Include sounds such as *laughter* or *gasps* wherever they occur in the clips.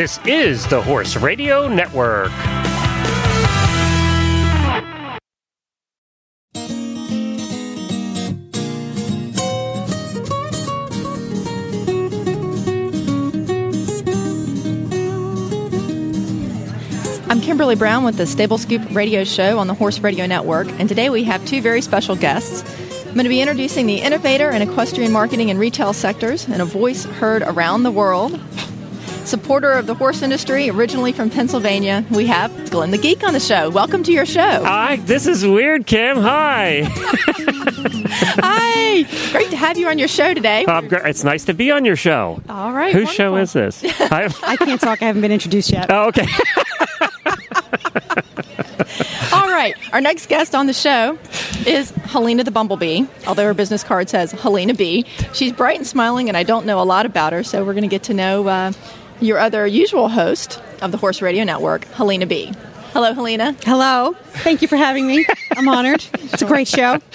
This is the Horse Radio Network. I'm Kimberly Brown with the Stable Scoop radio show on the Horse Radio Network, and today we have two very special guests. I'm going to be introducing the innovator in equestrian marketing and retail sectors and a voice heard around the world. Supporter of the horse industry, originally from Pennsylvania, we have Glenn the Geek on the show. Welcome to your show. Hi, this is weird, Kim. Hi. Hi. Great to have you on your show today. Um, it's nice to be on your show. All right. Whose show is this? *laughs* I, I can't talk. I haven't been introduced yet. oh, okay. *laughs* All right. Our next guest on the show is Helena the Bumblebee, although her business card says Helena B. She's bright and smiling, and I don't know a lot about her, so we're going to get to know uh, your other usual host of the Horse Radio Network, Helena B. Hello, Helena. Hello. Thank you for having me. I'm honored. It's a great show. *laughs*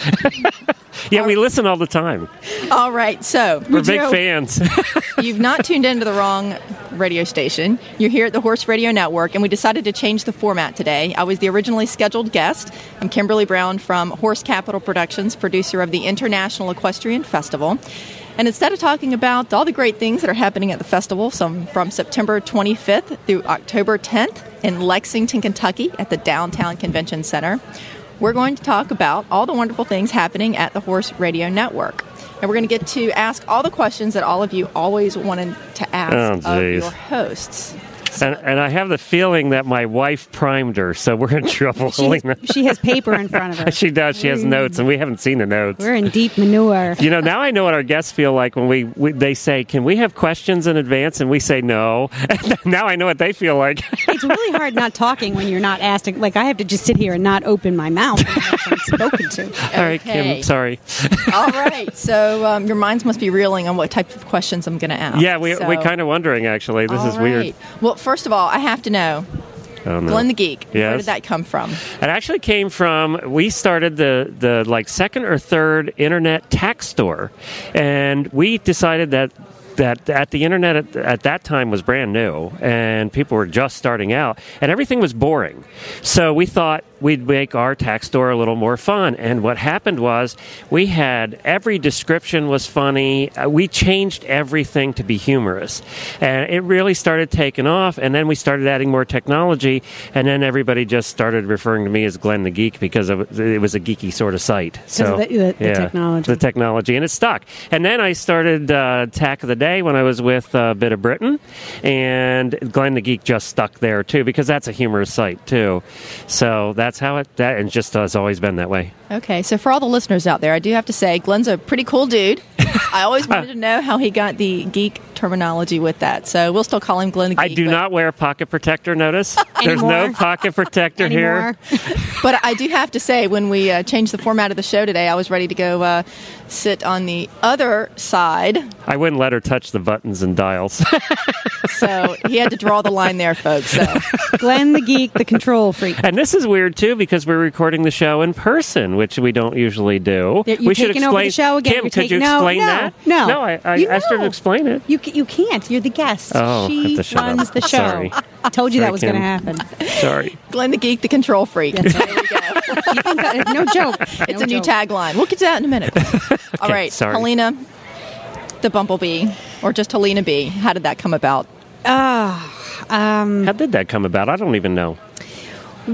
Yeah, we listen all the time. All right. So We're big do. fans. *laughs* you've not tuned into the wrong radio station. You're here at the Horse Radio Network, and we decided to change the format today. I was the originally scheduled guest. I'm Kimberly Brown from Horse Capital Productions, producer of the International Equestrian Festival. And instead of talking about all the great things that are happening at the festival, some from September 25th through October 10th in Lexington, Kentucky, at the Downtown Convention Center, we're going to talk about all the wonderful things happening at the Horse Radio Network. And we're going to get to ask all the questions that all of you always wanted to ask Oh, of your hosts. *laughs* and, and I have the feeling that my wife primed her, so we're in trouble. Helena. *laughs* She has paper in front of her. *laughs* She does. She has notes, and we haven't seen the notes. We're in deep manure. You know, now I know what our guests feel like when we, we they say, "Can we have questions in advance?" and we say no. now I know what they feel like. It's really hard not talking when you're not asked. to- Like I have to just sit here and not open my mouth unless I'm spoken to. All right, Okay. Kim. Sorry. all right. So um, your minds must be reeling on what type of questions I'm going to ask. Yeah, we So- we kind of wondering actually. This All is weird. Well, first of all, I have to know, Oh, no. Glenn the Geek. Where did that come from? It actually came from we started the the like second or third internet tack store, and we decided that. That at the internet at, at that time was brand new, and people were just starting out, and everything was boring. So we thought we'd make our tack store a little more fun. And what happened was we had every description was funny. Uh, we changed everything to be humorous, and it really started taking off. And then we started adding more technology, and then everybody just started referring to me as Glenn the Geek because it was a geeky sort of site. So of the- the- the technology. the technology, and it stuck. And then I started uh, Tack of the Day when I was with uh, Bit of Britain, and Glenn the Geek just stuck there too because that's a humorous site too. So that's how it that and just has always been that way. Okay, so for all the listeners out there, I do have to say Glenn's a pretty cool dude. I always wanted *laughs* to know how he got the geek terminology with that. So we'll still call him Glenn the Geek. I do not wear a pocket protector. Notice *laughs* there's no pocket protector here. But I do have to say, when we uh, changed the format of the show today, I was ready to go uh, sit on the other side. I wouldn't let her touch the buttons and dials. *laughs* So he had to draw the line there, folks. So Glenn the geek, the control freak. and this is weird too because we're recording the show in person, which we don't usually do. You're- you're we should explain. over the show again. Kim, You're could taking- you no, explain no, that? no. no. I, I You asked her to explain it. You you can't. You're the guest. Oh, I have she to shut up. the show. Sorry. I told you Sorry, that was going to happen. Sorry. Glenn the Geek, the control freak. That's There we go. That- no joke. *laughs* It's No a new tagline. We'll get to that in a minute. *laughs* All right, sorry. Helena, the Bumblebee, or just Helena B. How did that come about? Um, How did that come about? I don't even know.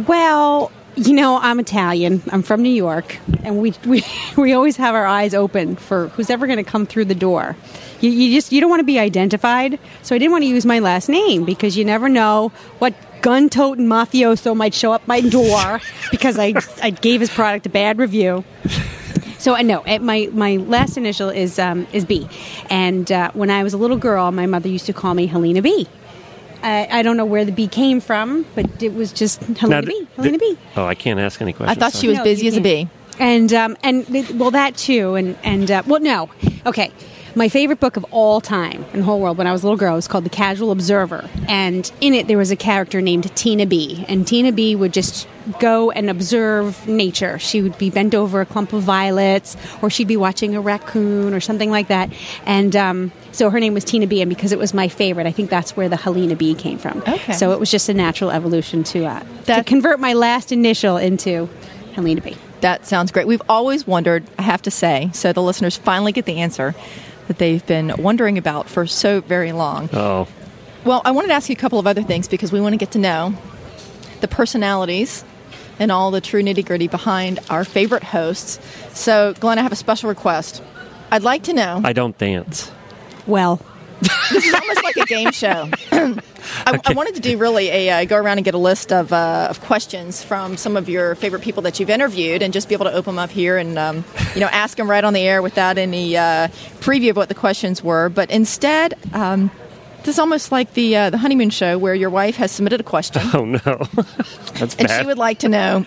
Well, you know, I'm Italian. I'm from New York, and we we, *laughs* we always have our eyes open for who's ever going to come through the door. You, you just you don't want to be identified, so I didn't want to use my last name because you never know what gun-toting mafioso might show up my door *laughs* because I I gave his product a bad review. So I know my my last initial is um, is B, and uh, when I was a little girl, my mother used to call me Helena B. I, I don't know where the bee came from, but it was just Helena Now, B. th- Helena B. Oh, I can't ask any questions. I questions. thought she was No, busy you as a bee. And um, and well, that too, and and uh, well, no, okay. My favorite book of all time in the whole world when I was a little girl was called The Casual Observer. And in it, there was a character named Tina B. And Tina B would just go and observe nature. She would be bent over a clump of violets, or she'd be watching a raccoon or something like that. And um, so her name was Tina B. And because it was my favorite, I think that's where the Helena B came from. Okay. So it was just a natural evolution to, uh, to convert my last initial into Helena B. That sounds great. We've always wondered, I have to say, so the listeners finally get the answer that they've been wondering about for so very long. Oh, Well, I wanted to ask you a couple of other things because we want to get to know the personalities and all the true nitty gritty behind our favorite hosts. So, Glenn, I have a special request. I'd like to know. I don't dance. Well, This is almost like a game show. *clears throat* I, I wanted to do really a uh, go around and get a list of, uh, of questions from some of your favorite people that you've interviewed, and just be able to open them up here and um, you know ask them right on the air without any uh, preview of what the questions were. But instead, um, this is almost like the uh, the honeymoon show where your wife has submitted a question, Oh no, *laughs* that's bad. and she would like to know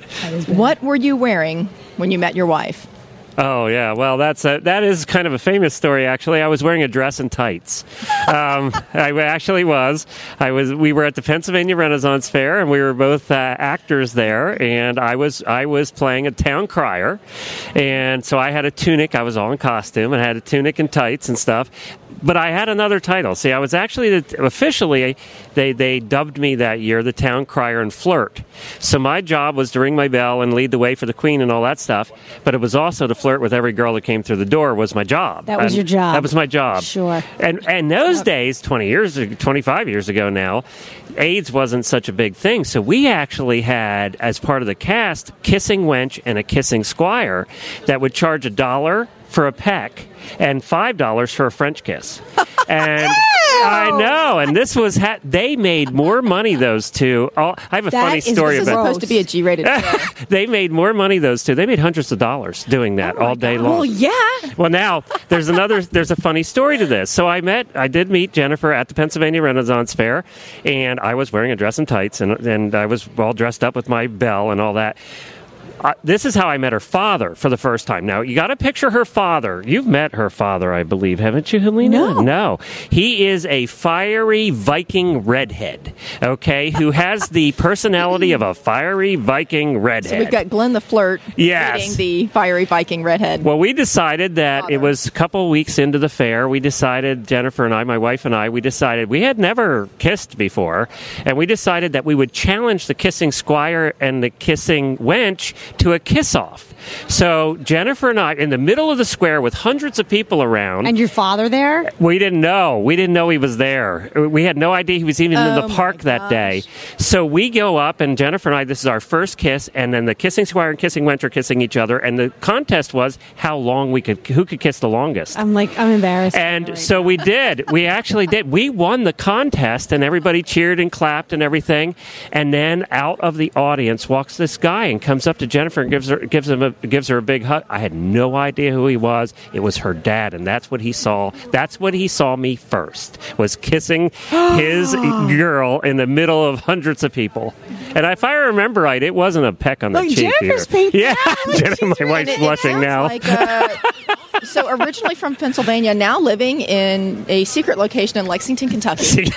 what were you wearing when you met your wife. Oh yeah, well that's a, that is kind of a famous story actually. I was wearing a dress and tights. Um, *laughs* I actually was. I was. We were at the Pennsylvania Renaissance Fair, and we were both uh, actors there. And I was I was playing a town crier, and so I had a tunic. I was all in costume, and I had a tunic and tights and stuff. But I had another title. See, I was actually the, officially they they dubbed me that year the town crier and flirt. So my job was to ring my bell and lead the way for the queen and all that stuff. But it was also to flirt with every girl that came through the door. Was my job. That was And your job. That was my job. Sure. And and those days, twenty years, twenty five years ago now, AIDS wasn't such a big thing. So we actually had, as part of the cast, kissing wench and a kissing squire that would charge a dollar for a peck and five dollars for a French kiss. *laughs* And I know, and this was ha- they made more money those two. Oh, I have a That funny is story This is about. gross. supposed to be a G-rated. *laughs* They made more money those two. They made hundreds of dollars doing that oh all day long. well, yeah. Well, now there's another. There's a funny story to this. So I met, I did meet Jennifer at the Pennsylvania Renaissance Fair, and I was wearing a dress and tights, and and I was all dressed up with my bell and all that. This is how I met her father for the first time. Now you got to picture her father. You've met her father, I believe, haven't you, Helena? No. No. He is a fiery Viking redhead. Okay, who has the *laughs* personality of a fiery Viking redhead. So we've got Glenn the flirt Yes. dating the fiery Viking redhead. Well, we decided that Father. it was a couple weeks into the fair. We decided, Jennifer and I, my wife and I, we decided we had never kissed before, and we decided that we would challenge the kissing squire and the kissing wench to a kiss off. So Jennifer and I, in the middle of the square with hundreds of people around, And your father there? we didn't know. We didn't know he was there. We had no idea he was even in Oh the park that day. So we go up, and Jennifer and I, this is our first kiss, and then the kissing squire and kissing wench are kissing each other, and the contest was how long we could, who could kiss the longest. I'm like, I'm embarrassed. And so we did. We actually did. We won the contest, and everybody cheered and clapped and everything. And then out of the audience walks this guy and comes up to Jennifer and gives her gives him a, gives her a big hug. I had no idea who he was. It was her dad, and that's what he saw. That's what he saw me first was kissing *gasps* his girl in the middle of hundreds of people. And if I remember right, it wasn't a peck on the Look, cheek. Jennifer's either. pink Yeah. *laughs* Jennifer, my wife's it- it blushing sounds now. Like, uh, *laughs* so originally from Pennsylvania, now living in a secret location in Lexington, Kentucky. *laughs*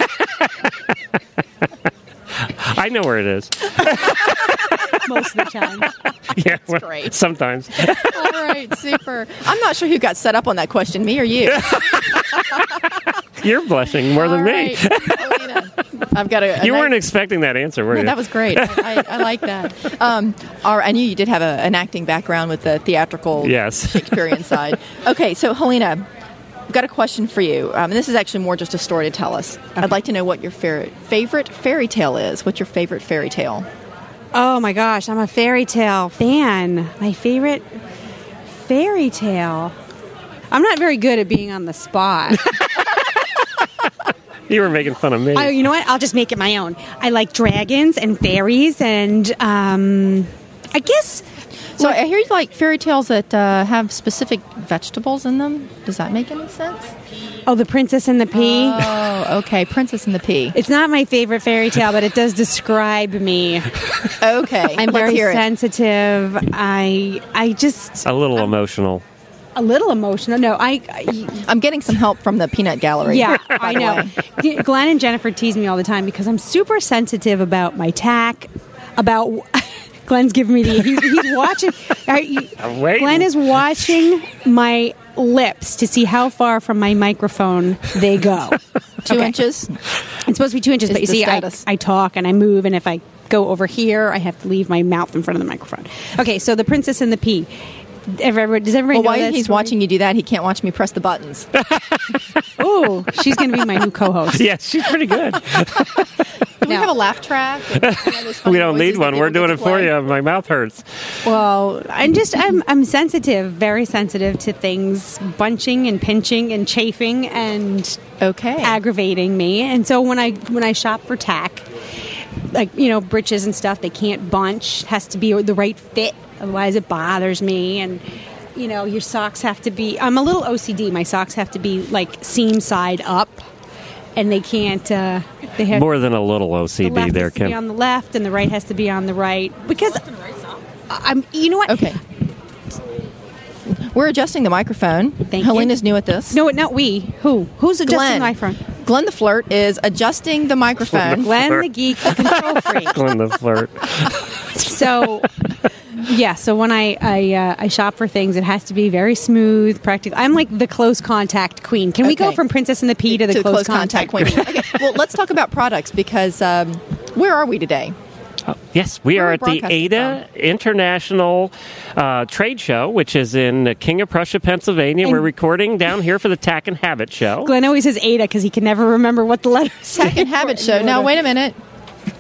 I know where it is. *laughs* most of the time. *laughs* Yeah, well, great. Sometimes. *laughs* All right, super. I'm not sure who got set up on that question, me or you. You're blushing more than All me. right, Helena, I've got a. a You nice- weren't expecting that answer, were No, you? that was great. I, I, I like that. Um, all right, I knew you did have a, an acting background with the theatrical Yes. Shakespearean side. Okay, so Helena, I've got a question for you. Um, and this is actually more just a story to tell us. I'd like to know what your fa- favorite fairy tale is. What's your favorite fairy tale? Oh my gosh, I'm a fairy tale fan. My favorite fairy tale. I'm not very good at being on the spot. *laughs* You were making fun of me. I, you know what? I'll just make it my own. I like dragons and fairies, and um, I guess So I hear you like fairy tales that uh, have specific vegetables in them. Does that make any sense? oh, the Princess and the Pea. Oh, okay. Princess and the Pea. it's not my favorite fairy tale, but it does describe me. Okay, I'm let's very hear it. sensitive. I I just a little emotional. a little emotional. No, I, I I'm getting some help from the peanut gallery. yeah, *laughs* I know. Glenn and Jennifer tease me all the time because I'm super sensitive about my tack, about. Glenn's giving me the. He's, he's *laughs* watching. are you- I'm waiting. Glenn is watching my lips to see how far from my microphone they go. *laughs* Two Okay. inches. It's supposed to be two inches, Is but you see, I, status. I talk and I move, and if I go over here, I have to leave my mouth in front of the microphone. Okay, so the Princess and the Pea. Everybody, does everybody Well, know while that he's story? watching you do that, he can't watch me press the buttons. *laughs* oh, she's going to be my new co-host. Yes, she's pretty good. Do we have a laugh track? *laughs* *laughs* we don't need one. We're doing it for you. My mouth hurts. Well, I'm just I'm I'm sensitive, very sensitive to things bunching and pinching and chafing and Okay. aggravating me. And so when I when I shop for tack, like you know breeches and stuff, they can't bunch. It has to be the right fit, otherwise it bothers me. And you know your socks have to be. I'm a little OCD. My socks have to be like seam side up, and they can't. Uh, they have More than a little the OCD left there, has to be Kim. on the left, and the right has to be on the right because. I'm. You know what? Okay. We're adjusting the microphone. Thank Helena's you. new at this. No, not we. Who? Who's adjusting Glenn. the microphone? Glenn the flirt is adjusting the microphone. Glenn Flirt. the geek, the control freak. *laughs* Glenn the flirt. So, yeah. So when I I, uh, I shop for things, it has to be very smooth, practical. I'm like the close contact queen. Can we go from Princess and the Pea to the to close, close contact queen. okay. Well, let's talk about products because um, where are we today? Yes, we Where are are at the broadcasting ADA International uh, Trade Show, which is in King of Prussia, Pennsylvania. And- We're recording down here for the Tack and Habit Show. Glenn always says Ada because he can never remember what the letters *laughs* say. Tech and Habit Show. Now, wait a minute.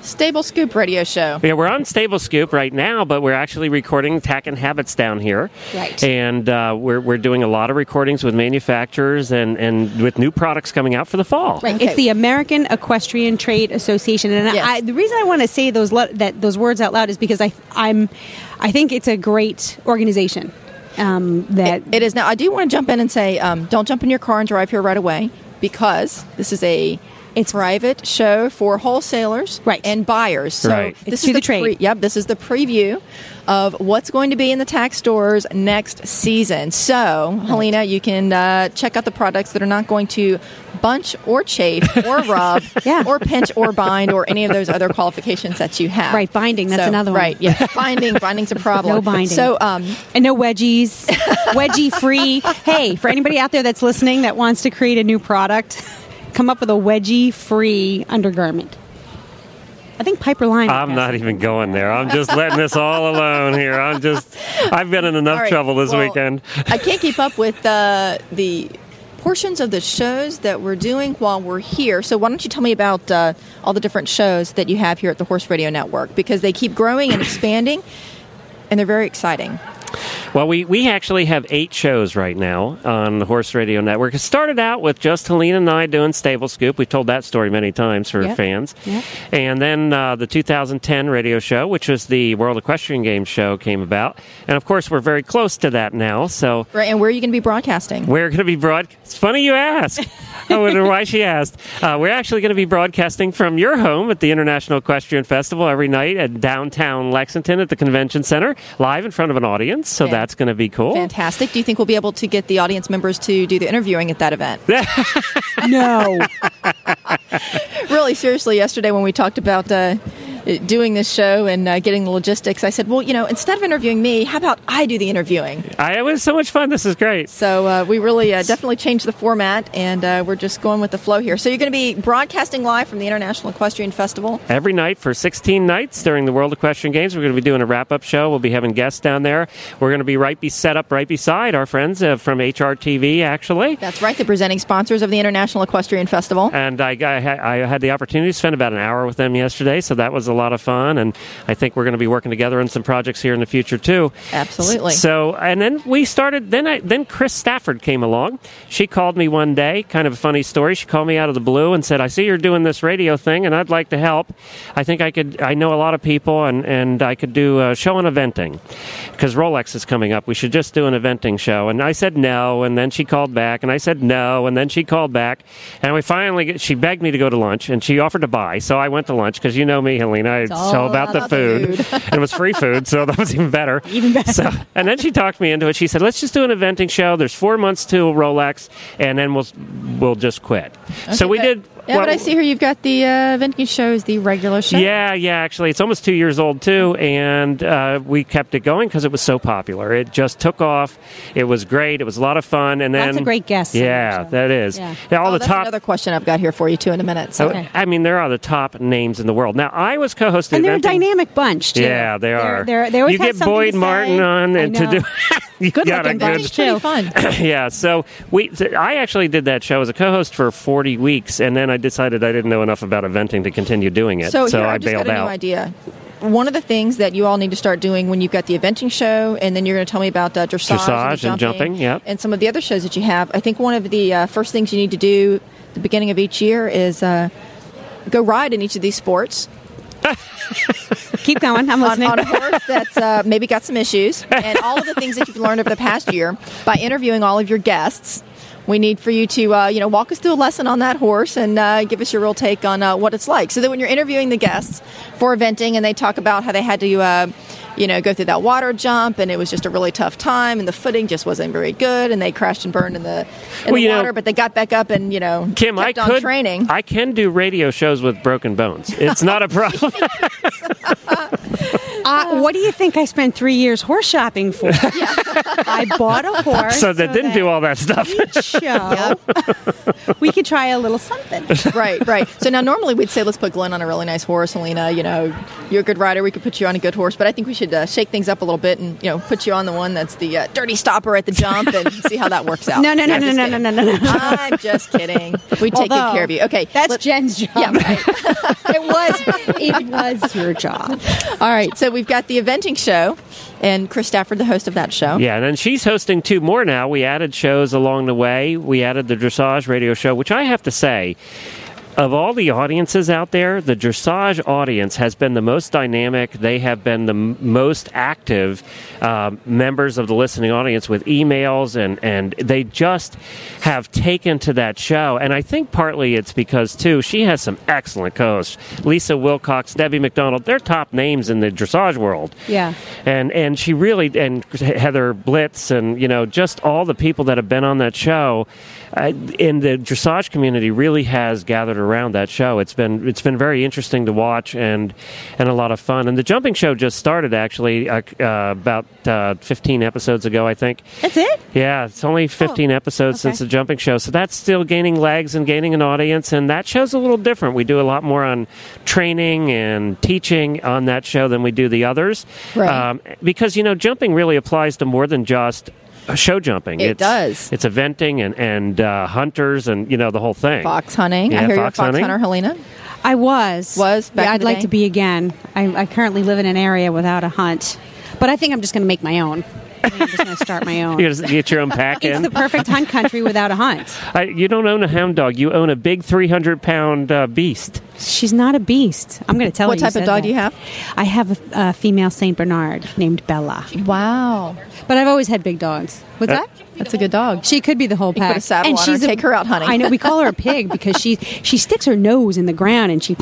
Stable Scoop Radio Show. Yeah, we're on Stable Scoop right now, but we're actually recording Tack and Habits down here. Right. And uh, we're, we're doing a lot of recordings with manufacturers and, and with new products coming out for the fall. Right. Okay. It's the American Equestrian Trade Association, and Yes. I, the reason I want to say those le- that those words out loud is because I I'm I think it's a great organization. Um, that It is now. I do want to jump in and say, um, don't jump in your car and drive here right away because this is a It's- private show for wholesalers Right. and buyers. So Right. This to is the trade. Pre- yep, this is the preview of what's going to be in the tack stores next season. So, Helena, you can uh, check out the products that are not going to bunch or chafe or *laughs* rub Yeah. or pinch or bind or any of those other qualifications that you have. Right, binding, that's So- another one. Right, yeah, binding. *laughs* Binding's a problem. No binding. So, um, and no wedgies, *laughs* wedgie free. Hey, for anybody out there that's listening that wants to create a new product, come up with a wedgie free undergarment. I think Piper Line. I'm not it. even going there. I'm just letting this all alone here. I'm just, I've been in enough right, trouble this well, weekend. I can't keep up with uh, the portions of the shows that we're doing while we're here. So why don't you tell me about uh, all the different shows that you have here at the Horse Radio Network because they keep growing and expanding, and they're very exciting. Well, we, we actually have eight shows right now on the Horse Radio Network. It started out with just Helena and I doing Stable Scoop. We've told that story many times for Yep. fans. Yep. And then uh, the 2010 radio show, which was the World Equestrian Games show, came about. And of course, we're very close to that now. So Right, and where are you going to be broadcasting? we're going to be broad. It's funny you ask. *laughs* I wonder why she asked. Uh, we're actually going to be broadcasting from your home at the International Equestrian Festival every night at downtown Lexington at the Convention Center, live in front of an audience. So Okay. that's going to be cool. Fantastic. Do you think we'll be able to get the audience members to do the interviewing at that event? *laughs* No. really, seriously, yesterday when we talked about uh, doing this show and uh, getting the logistics, I said, well, you know, instead of interviewing me, how about I do the interviewing? I, it was so much fun. This is great. So uh, we really uh, definitely changed the format, and uh, we're just going with the flow here. So you're going to be broadcasting live from the International Equestrian Festival. Every night for 16 nights during the World Equestrian Games, we're going to be doing a wrap up show. We'll be having guests down there. We're going to be right be set up right beside our friends uh, from HRTV, actually. That's right, the presenting sponsors of the International Equestrian Festival. And I, I, I had the opportunity to spend about an hour with them yesterday, so that was a lot of fun. And I think we're going to be working together on some projects here in the future too. Absolutely. So, and then we started. Then, I, then Chris Stafford came along. She called me one day, kind of a funny story. She called me out of the blue and said, "I see you're doing this radio thing, and I'd like to help. I think I could. I know a lot of people, and and I could do a show on eventing because Rolex is coming up. We should just do an eventing show." And I said no, and then she called back, and I said no, and then she called back, and we finally. She begged me to go to lunch, and she offered to buy. So I went to lunch because you know me, Helena. Know, it's all all about the about the food. and *laughs* it was free food, so that was even better. *laughs* Even better. So, and then she talked me into it. She said, "Let's just do an eventing show. There's four months till Rolex, and then we'll we'll just quit." so we but- did. Yeah, what- but I see here you've got the uh, Venting show is the regular show. Yeah, yeah. Actually, it's almost two years old too, and uh, we kept it going because it was so popular. It just took off. It was great. It was a lot of fun, and then Lots of great guests on Yeah, that is. Yeah. Yeah, all Oh, the that's top. another question I've got here for you too in a minute. So Okay. I mean, there are the top names in the world. Now, I was co-hosting. and they're a dynamic bunch too. Yeah, they They're- are. They're, they always you have get Boyd to Martin say. on and to do. *laughs* you Good got a looking good bunch. Too. fun. *clears throat* yeah, so we I actually did that show as a co-host for 40 weeks, and then I decided I didn't know enough about eventing to continue doing it. So, here, I I've just bailed got a out. new idea. One of the things that you all need to start doing when you've got the eventing show, and then you're going to tell me about uh, dressage, Dressage and, and jumping, yep. and some of the other shows that you have. I think one of the uh, first things you need to do at the beginning of each year is uh, go ride in each of these sports *laughs* Keep going. I'm listening. on a horse that's uh, maybe got some issues, *laughs* and all of the things that you've learned over the past year by interviewing all of your guests. We need for you to, uh, you know, walk us through a lesson on that horse and uh, give us your real take on uh, what it's like. So that when you're interviewing the guests for eventing and they talk about how they had to, uh, you know, go through that water jump and it was just a really tough time and the footing just wasn't very good and they crashed and burned in the in Well, the you know- water, but they got back up and you know Kim, I kept on could training. I can do radio shows with broken bones. It's not a problem. *laughs* Uh, what do you think I spent three years horse shopping for? I bought a horse. *laughs* so that didn't do all that stuff. each show. *laughs* we could try a little something. right, right. So now normally we'd say let's put Glenn on a really nice horse, Helena. You know, you're a good rider. We could put you on a good horse, but I think we should uh, shake things up a little bit and you know put you on the one that's the uh, dirty stopper at the jump and *laughs* see how that works out. No, no, no, no, no, no, no, no, no. I'm just kidding. We take good care of you. Okay, That's let- Jen's job. Yeah, right. *laughs* it was. It was your job. All right. So we've got the eventing show, and Chris Stafford, the host of that show. Yeah, and then she's hosting two more now. We added shows along the way. We added the dressage radio show, which I have to say, of all the audiences out there, the dressage audience has been the most dynamic. They have been the m- most active um, members of the listening audience with emails, and, and they just have taken to that show. And I think partly it's because, too, she has some excellent co-hosts. Lisa Wilcox, Debbie McDonald, they're top names in the dressage world Yeah. and and she really and Heather Blitz and you know just all the people that have been on that show uh, in the dressage community really has gathered around that show. It's been it's been very interesting to watch and and a lot of fun. And the jumping show just started actually uh, uh, about uh, 15 episodes ago, I think. That's it. Yeah, it's only 15 episodes since the jumping show. So that's still gaining legs and gaining an audience. And that show's a little different. We do a lot more on training and teaching on that show than we do the others. Right. Um, because, you know, jumping really applies to more than just uh, show jumping. It it's, does. It's eventing and, and uh, hunters and, you know, the whole thing. Fox hunting. Yeah, I hear you're a fox fox hunting. hunter, Helena. I was. Was back Yeah, I'd like day? to be again. I, I currently live in an area without a hunt, but I think I'm just going to make my own. I think I'm just going to start my *laughs* own. You gotta get your own pack It's the perfect hunt country without a hunt. *laughs* I, you don't own a hound dog. You own a big 300 pound uh, beast. She's not a beast. I'm going to tell you. What her. type of dog that. do you have? I have a, a female Saint Bernard named Bella, Wow, but I've always had big dogs. What's Uh, that? that's a good dog. She could be the whole You pack. put a saddle on her and take her out hunting. I know we call her a *laughs* pig because she she sticks her nose in the ground and she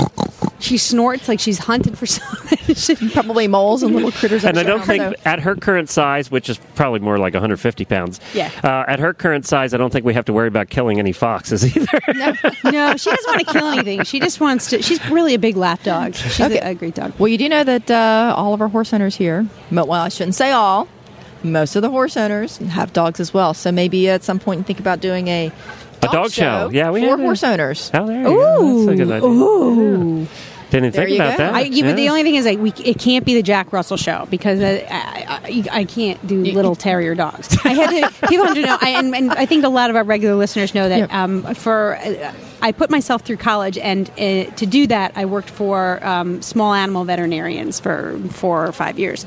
she snorts like she's hunted for *laughs* something. She- *laughs* Probably moles and little critters. And I don't think so- at her current size, which is probably more like 150 pounds. Yeah. Uh, at her current size, I don't think we have to worry about killing any foxes either. no, she doesn't want to kill anything. She just wants to. She's really a big lap dog. She's Okay. a, a great dog. Well, you do know that uh, all of our horse owners here, mo- well, I shouldn't say all, most of the horse owners have dogs as well. So maybe at some point think about doing a dog, dog show. Yeah, we for have a- horse owners. Oh, there you go. That's a good idea. Ooh. Didn't There think you about go. that. I, yeah, but the only thing is, like, we, it can't be the Jack Russell show because uh, I, I, I can't do little terrier dogs. I had to. *laughs* People have to know, I, and, and I think a lot of our regular listeners know that. Yep. Um, for uh, I put myself through college, and uh, to do that, I worked for um, small animal veterinarians for four or five years,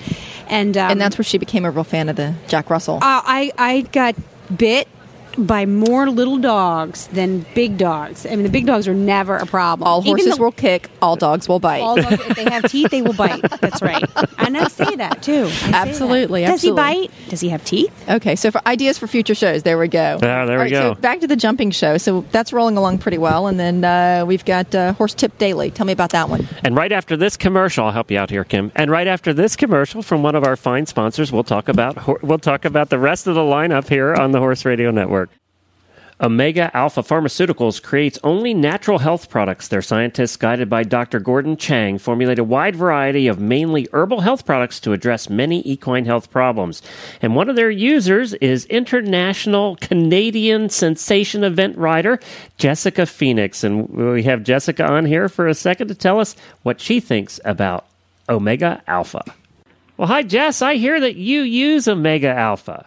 and um, And that's where she became a real fan of the Jack Russell. Uh, I I got bit by more little dogs than big dogs. I mean, the big dogs are never a problem. All Even horses the- will kick, all dogs will bite. All dogs, if they have teeth, they will bite. *laughs* That's right. And I say that too. I say that. Absolutely, Does he bite? Does he have teeth? Okay, so for ideas for future shows, there we go. Ah, there we All right, go. So back to the jumping show. So that's rolling along pretty well, and then uh, we've got uh, Horse Tip Daily. Tell me about that one. And right after this commercial, I'll help you out here, Kim. And right after this commercial from one of our fine sponsors, we'll talk about we'll talk about the rest of the lineup here on the Horse Radio Network. Omega Alpha Pharmaceuticals creates only natural health products. Their scientists, guided by Dr. Gordon Chang, formulate a wide variety of mainly herbal health products to address many equine health problems. And one of their users is international Canadian sensation event rider Jessica Phoenix. And we have Jessica on here for a second to tell us what she thinks about Omega Alpha. Well, hi, Jess. I hear that you use Omega Alpha.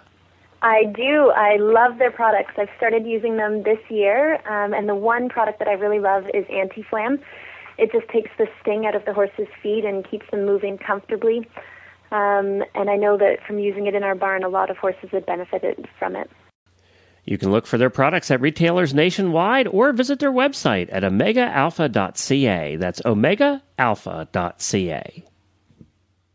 I do. I love their products. I've started using them this year, um, and the one product that I really love is Anti-Flam. It just takes the sting out of the horse's feet and keeps them moving comfortably. Um, and I know that from using it in our barn, a lot of horses have benefited from it. You can look for their products at retailers nationwide or visit their website at omegaalpha.ca. That's omegaalpha.ca.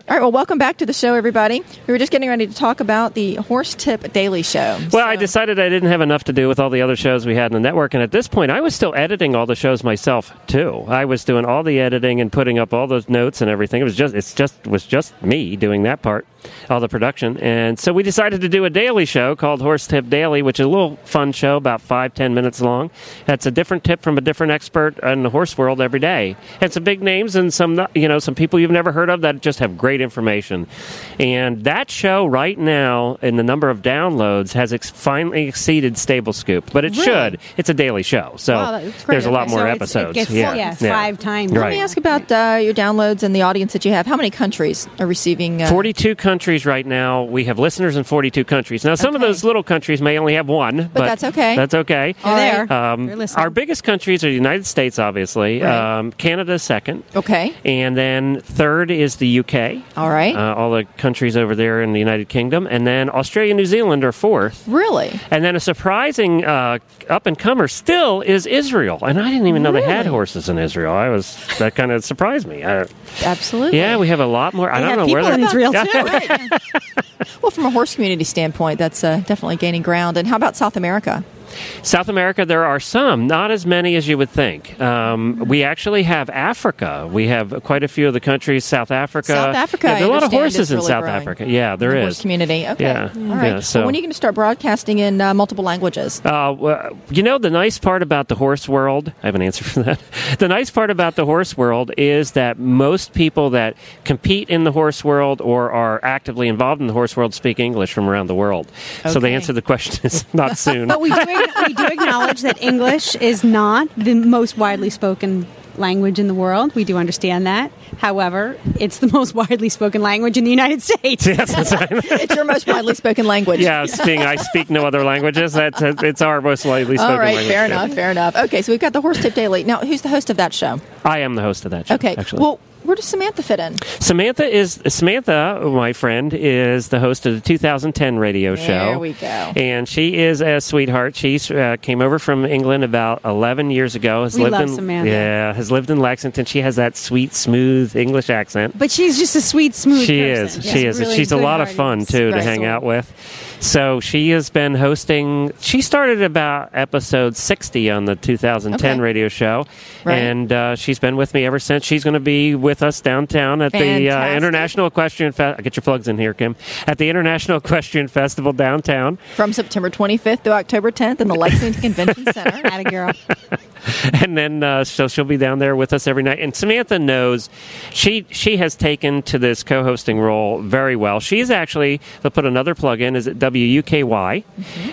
All right, well, welcome back to the show, everybody. We were just getting ready to talk about the Horse Tip Daily Show. Well, I decided I didn't have enough to do with all the other shows we had in the network, and at this point, I was still editing all the shows myself too. I was doing all the editing and putting up all those notes and everything. It was just it's just was just me doing that part, all the production, and so we decided to do a daily show called Horse Tip Daily, which is a little fun show, about five ten minutes long. That's a different tip from a different expert in the horse world every day, and some big names and some not- you know some people you've never heard of that just have great information. And that show right now, in the number of downloads, has ex- finally exceeded Stable Scoop, but it Really? should. It's a daily show, so Wow, there's a lot Okay, more So episodes. It gets, yeah, yeah, yeah. five times. Right. Let me ask about uh, your downloads and the audience that you have. How many countries are receiving? Uh, 42 countries right now. We have listeners in 42 countries. Now, some of those little countries may only have one, but, that's okay. That's okay. They're there. Um, They're our biggest countries are the United States, obviously. Right. Um, Canada second. Okay. And then third is the UK. All right. Uh, all the countries over there in the United Kingdom. And then Australia and New Zealand are fourth. really? And then a surprising uh, up and comer still is Israel. And I didn't even know they had horses in Israel. I was that kind of surprised me. Uh, Absolutely. yeah, we have a lot more. I don't know where people they're in Israel *laughs* too. *laughs* Well, from a horse community standpoint, that's uh, definitely gaining ground. And how about South America? South America, there are some, not as many as you would think. Um, we actually have Africa. We have quite a few of the countries. South Africa. South Africa, Yeah, there are a lot of horses is in South growing. Africa. Yeah, there the is. horse community. Okay. Yeah. All right. Yeah, so- well, when are you going to start broadcasting in uh, multiple languages? Uh, well, you know, the nice part about the horse world, I have an answer for that. *laughs* The nice part about the horse world is that most people that compete in the horse world or are actively involved in the horse world speak English from around the world. So the answer to the question is *laughs* not soon. *laughs* But we do, we do acknowledge that English is not the most widely spoken language in the world. We do understand that. However, it's the most *laughs* widely spoken language in the United States. *laughs* yes, that's right. *laughs* it's your most widely spoken language. Yeah, speaking, I speak no other languages, That's uh, it's our most widely spoken All right, language. fair yeah. enough, fair enough. Okay, so we've got the Horse Tip Daily. Now, who's the host of that show? I am the host of that show. Okay, actually. well, where does Samantha fit in? Samantha is Samantha, my friend, is the host of the 2010 radio show. There we go. And she is a sweetheart. She uh, came over from England about 11 years ago. Has We lived love in Samantha. yeah, has lived in Lexington. She has that sweet, smooth English accent. But she's just a sweet, smooth She person. is. Yes, She is. really She's a lot of fun too to hang out with. So she has been hosting. She started about episode 60 on the 2010 Okay. radio show, Right. and uh, she's been with me ever since. She's going to be with us downtown at the uh, International Equestrian. Fe- get your plugs in here, Kim. At the International Equestrian Festival downtown, From September 25th through October 10th in the Lexington Convention *laughs* Center. Atta girl. *laughs* and then uh, so she'll be down there with us every night. And Samantha knows she she has taken to this co-hosting role very well. She's actually they'll put another plug in is at WUKY,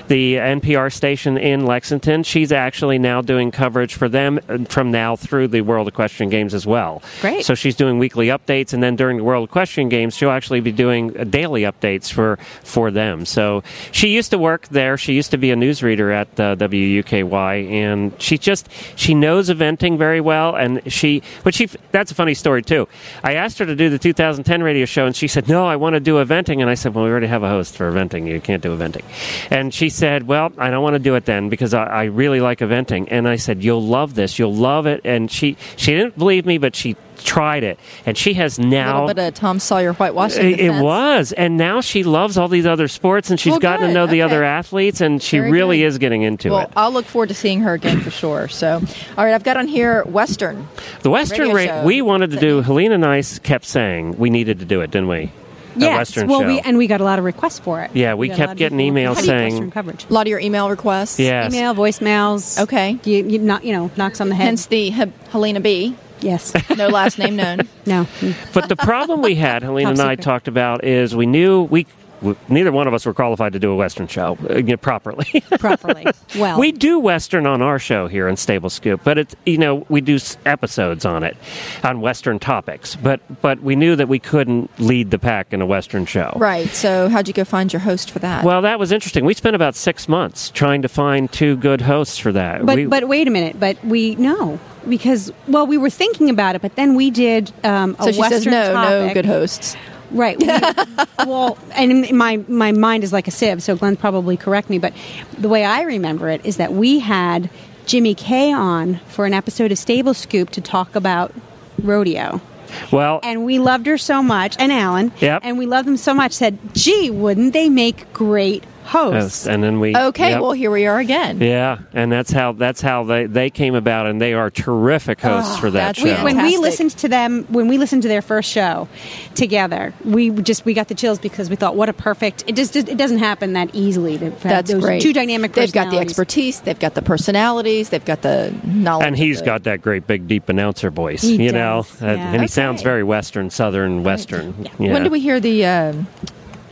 the NPR station in Lexington. She's actually now doing coverage for them uh, from now through the World Equestrian Games as well. Great. So she's doing weekly updates, and then during the World Equestrian Games, she'll actually be doing uh, daily updates for for them. So she used to work there. She used to be a newsreader at uh, WUKY, and she just she knows eventing very well. And she, but she that's a funny story too. I asked her to do the 2010 radio show, and she said, "No, I want to do eventing." And I said, "Well, we already have a host for eventing. You can't do eventing. And she said, Well, I don't want to do it then because I, I really like eventing. And I said, You'll love this. You'll love it. And she, she didn't believe me, but she tried it. And she has A now. little bit of Tom Sawyer whitewashing. It, it was, and now she loves all these other sports, and she's Well, gotten to know the Okay. other athletes, and she Very really good. is getting into Well, it. I'll look forward to seeing her again for sure. So, all right, I've got on here Western. The Western rate, we wanted to do. Helena Nice kept saying we needed to do it, didn't we? A yes. Western well, show. we and we got a lot of requests for it. Yeah, we got a kept getting people emails requesting saying- Western coverage. A lot of your email requests. Yeah, Email, voicemails. Okay. You, you not you know knocks on the head. Hence the He- Helena B. yes. *laughs* No last name known. *laughs* No. But the problem we had, *laughs* Helena Top and I secret. talked about, is we knew we. W- Neither one of us were qualified to do a Western show uh, properly. *laughs* properly. Well, we do Western on our show here in Stable Scoop, but it's you know we do episodes on it, on Western topics. But but we knew that we couldn't lead the pack in a Western show. Right. So, how'd you go find your host for that? Well, that was interesting. We spent about six months trying to find two good hosts for that. But we, but wait a minute. But we no because well we were thinking about it, but then we did um, a so she Western says no, topic. no good hosts. Right. We, *laughs* well, and my my mind is like a sieve, so Glenn probably correct me. But the way I remember it is that we had Jimmy Kay on for an episode of Stable Scoop to talk about rodeo, well, and we loved her so much, and Alan, Yep. and we loved them so much. Said, "Gee, wouldn't they make great hosts?" yes, and then we Okay. yep. Well, here we are again. Yeah, and that's how that's how they, they came about, and they are terrific hosts Oh, for that that's show. we, when we listened to them when we listened to their first show together we just we got the chills because we thought what a perfect it just it doesn't happen that easily to have That's those great. two dynamic They've got the expertise. They've got the personalities. They've got the knowledge. and he's of the- got that great big deep announcer voice, He you does, know, Uh, yeah. and he sounds very Western, Southern Western. Yeah. When do we hear the um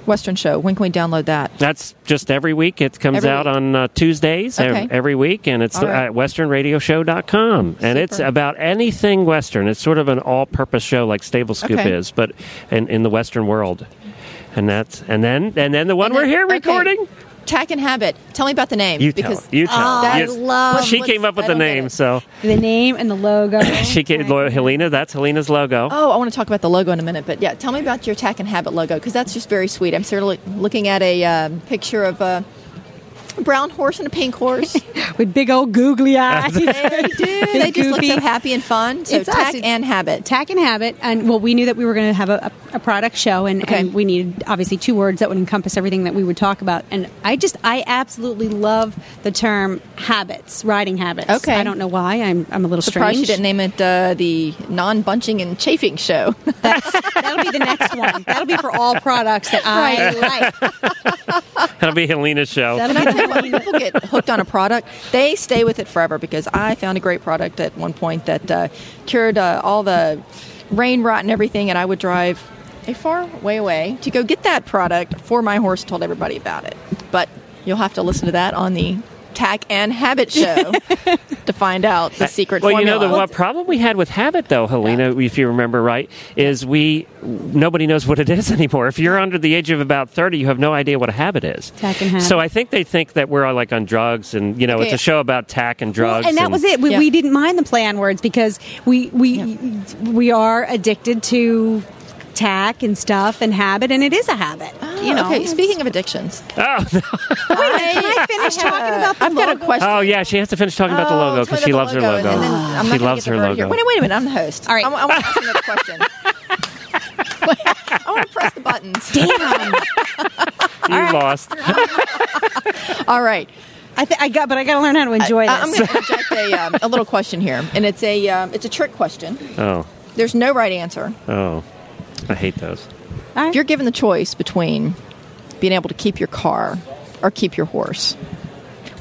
Western show? When can we download that? That's just every week. It comes Every out week. on uh, Tuesdays ev- Okay. every week, and it's All right. at westernradioshow.com. And it's about anything Western. It's sort of an all-purpose show like Stable Scoop Okay. is, but in, in the Western world. And that's and then and then the one And we're then- here okay. recording. Tack and Habit. Tell me about the name. You tell. because You tell. Oh, I You- love- She came up with I the name, so the name and the logo *coughs* she came. Helena. That's Helena's logo. Oh, I want to talk about the logo in a minute, but yeah, tell me about your Tack and Habit logo because that's just very sweet. I'm sort of looking at a um, picture of a brown horse and a pink horse. *laughs* with big old googly eyes they *laughs* do. They just look so happy and fun. So It's us. Tack It's- and Habit. Tack and Habit, and well, we knew that we were going to have a, a, a product show, and, Okay. and we needed obviously two words that would encompass everything that we would talk about. And I just, I absolutely love the term habits, riding habits. Okay. I don't know why. I'm, I'm a little Surprised strange. you didn't name it uh, the non-bunching and chafing show. *laughs* That's, that'll be the next one. That'll be for all products that I like. That'll be Helena's show. That'll be I tell when people get hooked on a product, they stay with it forever because I found a great product at one point that uh, cured uh, all the rain rot and everything, and I would drive a far way away to go get that product for my horse. Told everybody about it, but you'll have to listen to that on the Tack and Habit show *laughs* to find out the secret well, formula. you know the what problem we had with habit, though, Helena, if you remember right, is we nobody knows what it is *laughs* anymore. If you're under the age of about thirty, you have no idea what a habit is. Tack and habit. So I think they think that we're all like on drugs, and you know, Okay. it's a show about tack and drugs. Well, and that was it. We, Yeah. we didn't mind the play on words because we we we are addicted to tack and stuff and habit, and it is a habit. you know. Ah, okay. Speaking of addictions, Oh, no. can I *laughs* finish talking about the I've got a question. oh, yeah, she has to finish talking about the Oh, logo because she loves her logo. and then I'm she not gonna loves get her the bird logo. here. Wait, wait a minute. I'm the host. All right. I, I want to ask another question. *laughs* *laughs* I want to press the buttons. Damn. *laughs* You lost. All right. I, th- I got, but I got to learn how to enjoy this. I, am this. going to interject a, um, a little question here, and it's a um, it's a trick question. Oh, There's no right answer. oh, I hate those. All right. If you're given the choice between being able to keep your car or keep your horse,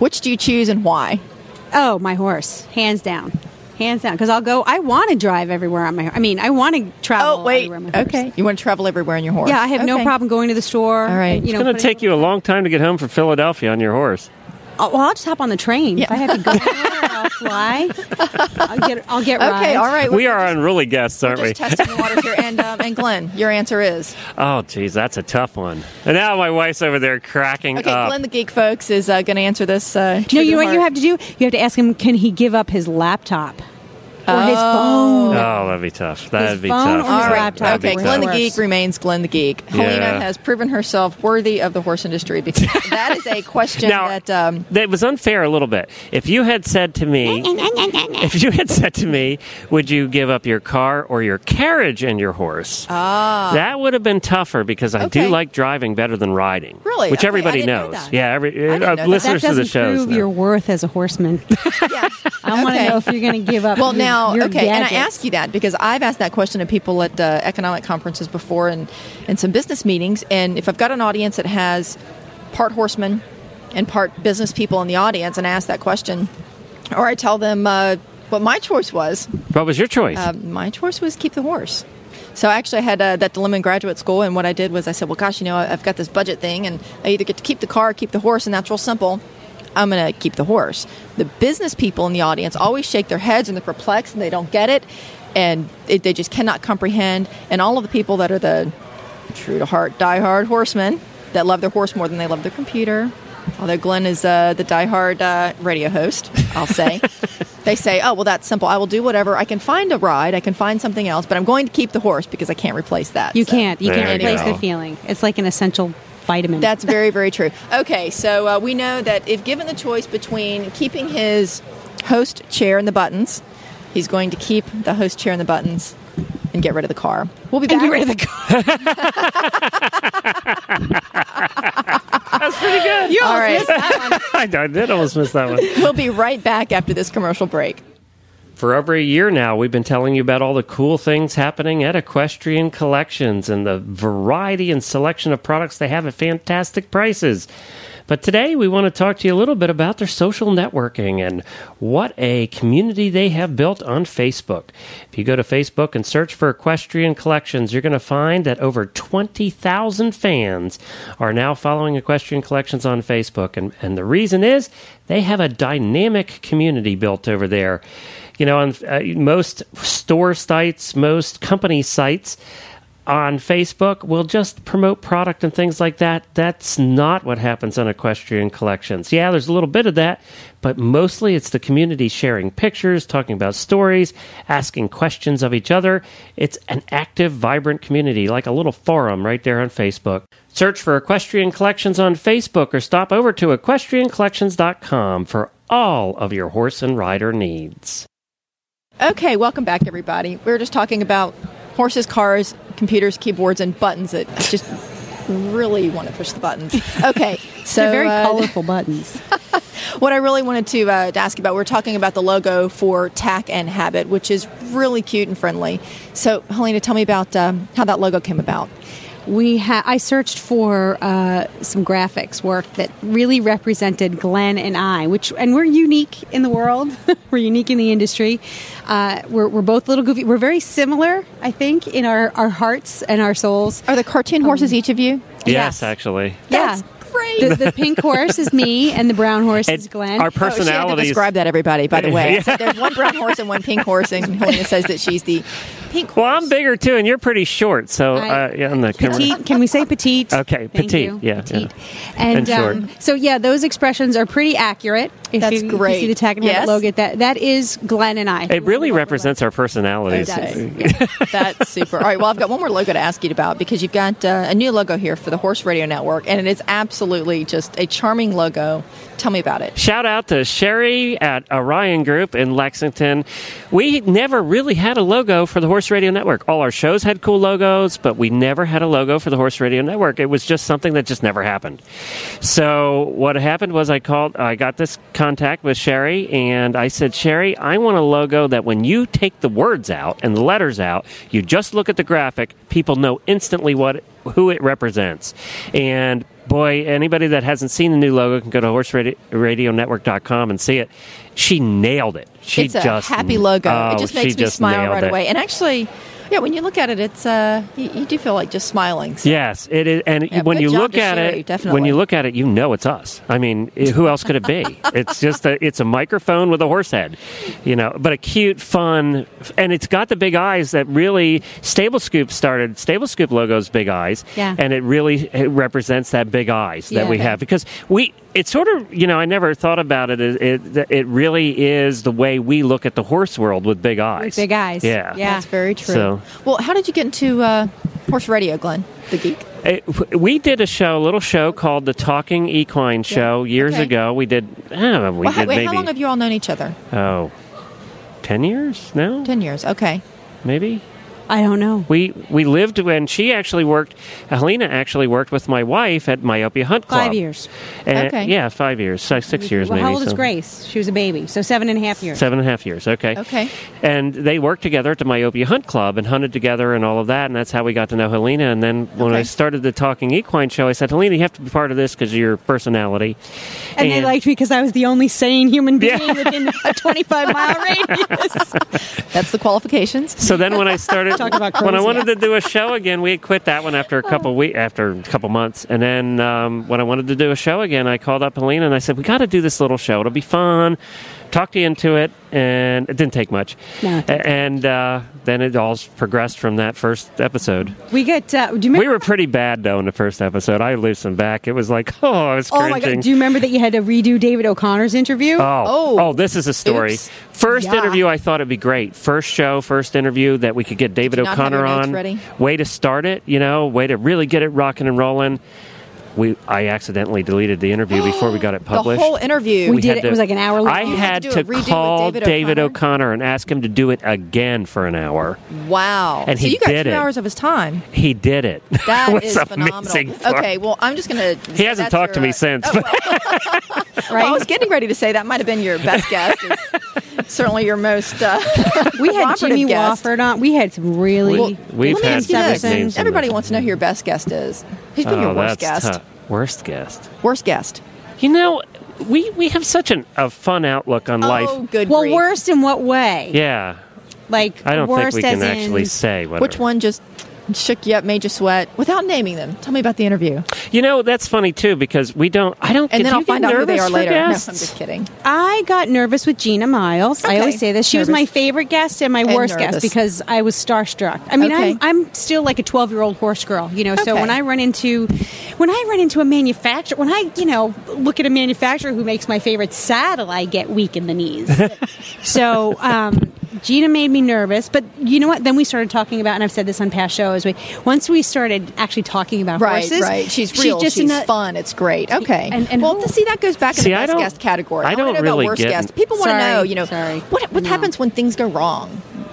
which do you choose and why? oh, my horse, hands down, hands down. Because I'll go. I want to drive everywhere on my. I mean, I want to travel. Oh, wait. everywhere on my horse. Okay. You want to travel everywhere on your horse? Yeah, I have no problem going to the store. All right. You It's going to take you a long time to get home from Philadelphia on your horse. Oh, well, I'll just hop on the train. If I have to go *laughs* anywhere, I'll fly. I'll get. I'll get Okay. rides. All right. We we're just- unruly guests, aren't we're we? just testing the waters here. And, um, and Glenn, your answer is Oh, geez, that's a tough one. And now my wife's over there cracking okay. up. Glenn, the geek folks, is uh, going to answer this. Uh, No, you know what you have to do? You have to ask him. Can he give up his laptop? Or his phone. Oh, that'd be tough. That'd be phone tough. or his That- laptop. that'd be Okay, Glenn tough. the? Geek remains Glenn the Geek. Yeah. Helena has proven herself worthy of the horse industry because *laughs* that is a question Now- that um, That was unfair a little bit. If you had said to me, *laughs* if you had said to me, would you give up your car or your carriage and your horse? Ah. That would have been tougher because I Okay. do like driving better than riding. Really? Which Okay, everybody I didn't know knows. that. Yeah, every, didn't uh, know that. listeners that to the doesn't shows. prove know. your worth as a horseman. *laughs* yeah. I want to know if you're going to give up. Well, your- now, your okay, and I ask you that because I've asked that question to people at uh, economic conferences before and, and some business meetings. And if I've got an audience that has part horsemen and part business people in the audience, and I ask that question, or I tell them uh, what my choice was, What was your choice? um, my choice was keep the horse. So I actually, I had uh, that dilemma in graduate school, and what I did was I said, "Well, gosh, you know, I've got this budget thing, and I either get to keep the car, or keep the horse, and that's real simple. I'm going to keep the horse." The business people in the audience always shake their heads and they're perplexed and they don't get it, and it, they just cannot comprehend. And all of the people that are the true to heart, diehard horsemen that love their horse more than they love their computer. Although Glenn is uh, the diehard uh, radio host, I'll say. *laughs* they say, oh, well, that's simple. I will do whatever. I can find a ride, I can find something else, but I'm going to keep the horse because I can't replace that. You So can't. You There can't you replace go. the feeling. It's like an essential vitamin. That's very, very true. Okay, so uh, we know that if given the choice between keeping his host chair and the buttons, he's going to keep the host chair and the buttons and get rid of the car. We'll be back. and get rid of the car. *laughs* That's pretty good. You All almost right. missed that one. *laughs* I did almost miss that one. We'll be right back after this commercial break. For over a year now, we've been telling you about all the cool things happening at Equestrian Collections and the variety and selection of products they have at fantastic prices. But today, we want to talk to you a little bit about their social networking and what a community they have built on Facebook. If you go to Facebook and search for Equestrian Collections, you're going to find that over 20,000 fans are now following Equestrian Collections on Facebook. And, and the reason is they have a dynamic community built over there you know, on uh, most store sites, most company sites on Facebook will just promote product and things like that. That's not what happens on Equestrian Collections. Yeah, there's a little bit of that, but mostly it's the community sharing pictures, talking about stories, asking questions of each other. It's an active, vibrant community, like a little forum right there on Facebook. Search for Equestrian Collections on Facebook or stop over to equestriancollections.com for all of your horse and rider needs. Okay, welcome back, everybody. We were just talking about horses, cars, computers, keyboards, and buttons that just really want to push the buttons. Okay, *laughs* so They're very uh, colorful buttons. *laughs* what I really wanted to, uh, to ask about, we're talking about the logo for Tack and Habit, which is really cute and friendly. So, Helena, tell me about um, how that logo came about. We ha- I searched for uh, some graphics work that really represented Glenn and I, which and we're unique in the world. *laughs* we're unique in the industry. Uh, we're, we're both little goofy. We're very similar, I think, in our, our hearts and our souls. Are the cartoon horses each of you? Yes, Yes. actually. That's yeah. Great. The, the pink horse is me, and the brown horse And is Glenn. Our Oh, she had to describe that, everybody, by the way. So there's one brown horse and one pink horse, and Helena says that she's the pink horse. well, I'm bigger too, and you're pretty short. So, I- uh, yeah, I'm the camera. petite. Can we say petite? Okay, Thank petite, you. yeah, petite. yeah. And, And short. um, so yeah, those expressions are pretty accurate. If That's you, if you see the Tack and Yes. Logo, that that is Glenn and I. It really represents our personalities. It does. Yeah, that's super. All right, well, I've got one more logo to ask you about because you've got uh, a new logo here for the Horse Radio Network, and it is absolutely just a charming logo. Tell me about it. Shout out to Sherry at Orion Group in Lexington. We never really had a logo for the Horse Radio Network. All our shows had cool logos, but we never had a logo for the Horse Radio Network. It was just something that just never happened. So what happened was I called, I got this contact with Sherry, and I said, Sherry, I want a logo that when you take the words out and the letters out, you just look at the graphic, people know instantly what who it represents. And boy, anybody that hasn't seen the new logo can go to horseradionetwork.com and see it. She nailed it. She it's a just happy logo. Oh, it just makes me smile right it. away. And actually, yeah, when you look at it, it's uh, you, you do feel like just smiling. So Yes, it is. And Yeah, when you look at it, definitely. when you look at it, you know it's us. I mean, who else could it be? *laughs* it's just a, it's a microphone with a horse head, you know. But a cute, fun, and it's got the big eyes that really Stable Scoop started. Stable Scoop logos big eyes, Yeah. and it really it represents that big eyes that Yeah. we have because we it sort of, you know, I never thought about it. It, it. it really is the way we look at the horse world with big eyes. With big eyes. Yeah. Yeah. That's very true. So- Well, how did you get into uh, horse radio, Glenn? The geek. It, we did a show, a little show called the Talking Equine Show years Okay. ago. We did, I don't know, we Well, did wait, maybe, how long have you all known each other? oh, 10 years now? Ten years. Okay. Maybe? I don't know. We we lived when she actually worked. Helena actually worked with my wife at Myopia Hunt Club. Five years. And- Okay. Yeah, five years, so six years Well, maybe. how old is Grace? She was a baby, so seven and a half years. Seven and a half years. Okay. Okay. And they worked together at the Myopia Hunt Club and hunted together and all of that, and that's how we got to know Helena. And then when I started the Talking Equine show, I said, Helena, you have to be part of this because of your personality. And, they liked me because I was the only sane human being Yeah. within a 25 mile *laughs* radius. That's the qualifications. So then when I started, Talk about when I wanted to do a show again, we had quit that one after a couple week, after a couple months, and then um, when I wanted to do a show again, I called up Helena and I said, "We got to do this little show. It'll be fun." Talked you into it, and it didn't take much. No, and uh, then it all progressed from that first episode. We get. Uh, do you remember? We were pretty bad though in the first episode. I loosened back. It was like, *laughs* oh, I was oh cringing. my god! Do you remember that you had to redo David O'Connor's interview? Oh, Oh. oh, this is a story. Oops. First Yeah. interview, I thought it'd be great. First show, first interview that we could get David you not have O'Connor on. ready? Way to start it, you know, way to really get it rocking and rolling. We, I accidentally deleted the interview before we got it *gasps* published. The published. whole interview. We did had it. It was like an hour long. I had had to, to redo call David David O'Connor? O'Connor and ask him to do it again for an hour. wow. And so he you got did two it. hours of his time. He did it. *laughs* That it was is phenomenal. for- Okay, well, I'm just going to. He hasn't talked to me since. Oh, well, *laughs* *laughs* right? I was getting ready to say that might have been your best guest. Certainly your most. Uh, we had Jimmy guest. Wofford on. We had some really. Well, We've let me had ask you this. Everybody wants to know who your best guest is. Who's been oh, your worst guest? tough. Worst guest. Worst guest. You know, we we have such an, a fun outlook on life. Oh, life. good well, grief. worst in what way? Yeah, Like I don't think worst we can in, actually say what. Which one just shook you up, made you sweat, without naming them? Tell me about the interview, You know, that's funny too because we don't. I don't. and do then I'll find out who they are for later. No, I'm just kidding. I got nervous with Gina Miles. I always say this. She was my favorite guest and my And worst nervous. guest because I was starstruck. I mean, Okay. I'm, I'm still like a 12 year old horse girl, you know. So when I run into, when I run into a manufacturer, when I you know look at a manufacturer who makes my favorite saddle, I get weak in the knees. *laughs* so um, Gina made me nervous, but you know what? Then we started talking about, and I've said this on past shows. We once we started actually talking about Right, horses, right. She's real. She's, ano- fun. It's great. Okay. And- and well, who- to see that goes back in the I best guest category. I wanna don't know really about worst get- guest. People want to know. You know, sorry. what what No. happens when things go wrong?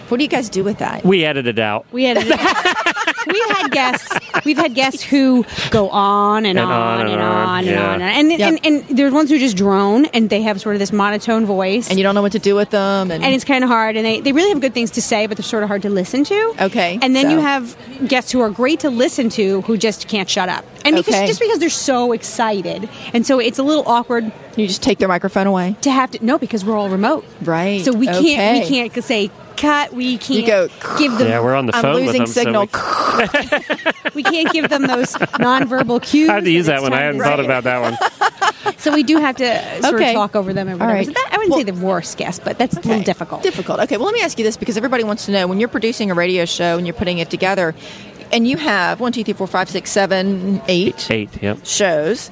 What do you guys do with that? We edited it out. We had *laughs* we've had guests we've had guests who go on and, on, and on and yeah. on and and, Yep. and and there's ones who just drone and they have sort of this monotone voice and you don't know what to do with them. And, and it's kind of hard and they, they really have good things to say but they're sort of hard to listen to Okay, and then so- you have guests who are great to listen to who just can't shut up and because Okay. just because they're so excited and so it's a little awkward you just take their microphone away. to have to no because we're all remote Right. so we can't we can't say cut we can't go, give them Yeah, we're on the I'm phone losing with them. signal. So *laughs* we can't give them those nonverbal cues I had to use that one. I hadn't to- thought about that one. *laughs* So we do have to sort Okay. of talk over them and whatever. right. So that, I wouldn't Well- say the worst guess, but that's a little difficult. Difficult. Okay, well, let me ask you this because everybody wants to know when you're producing a radio show and you're putting it together, and you have one, two, three, four, five, six, seven, eight Eight. Yep. shows,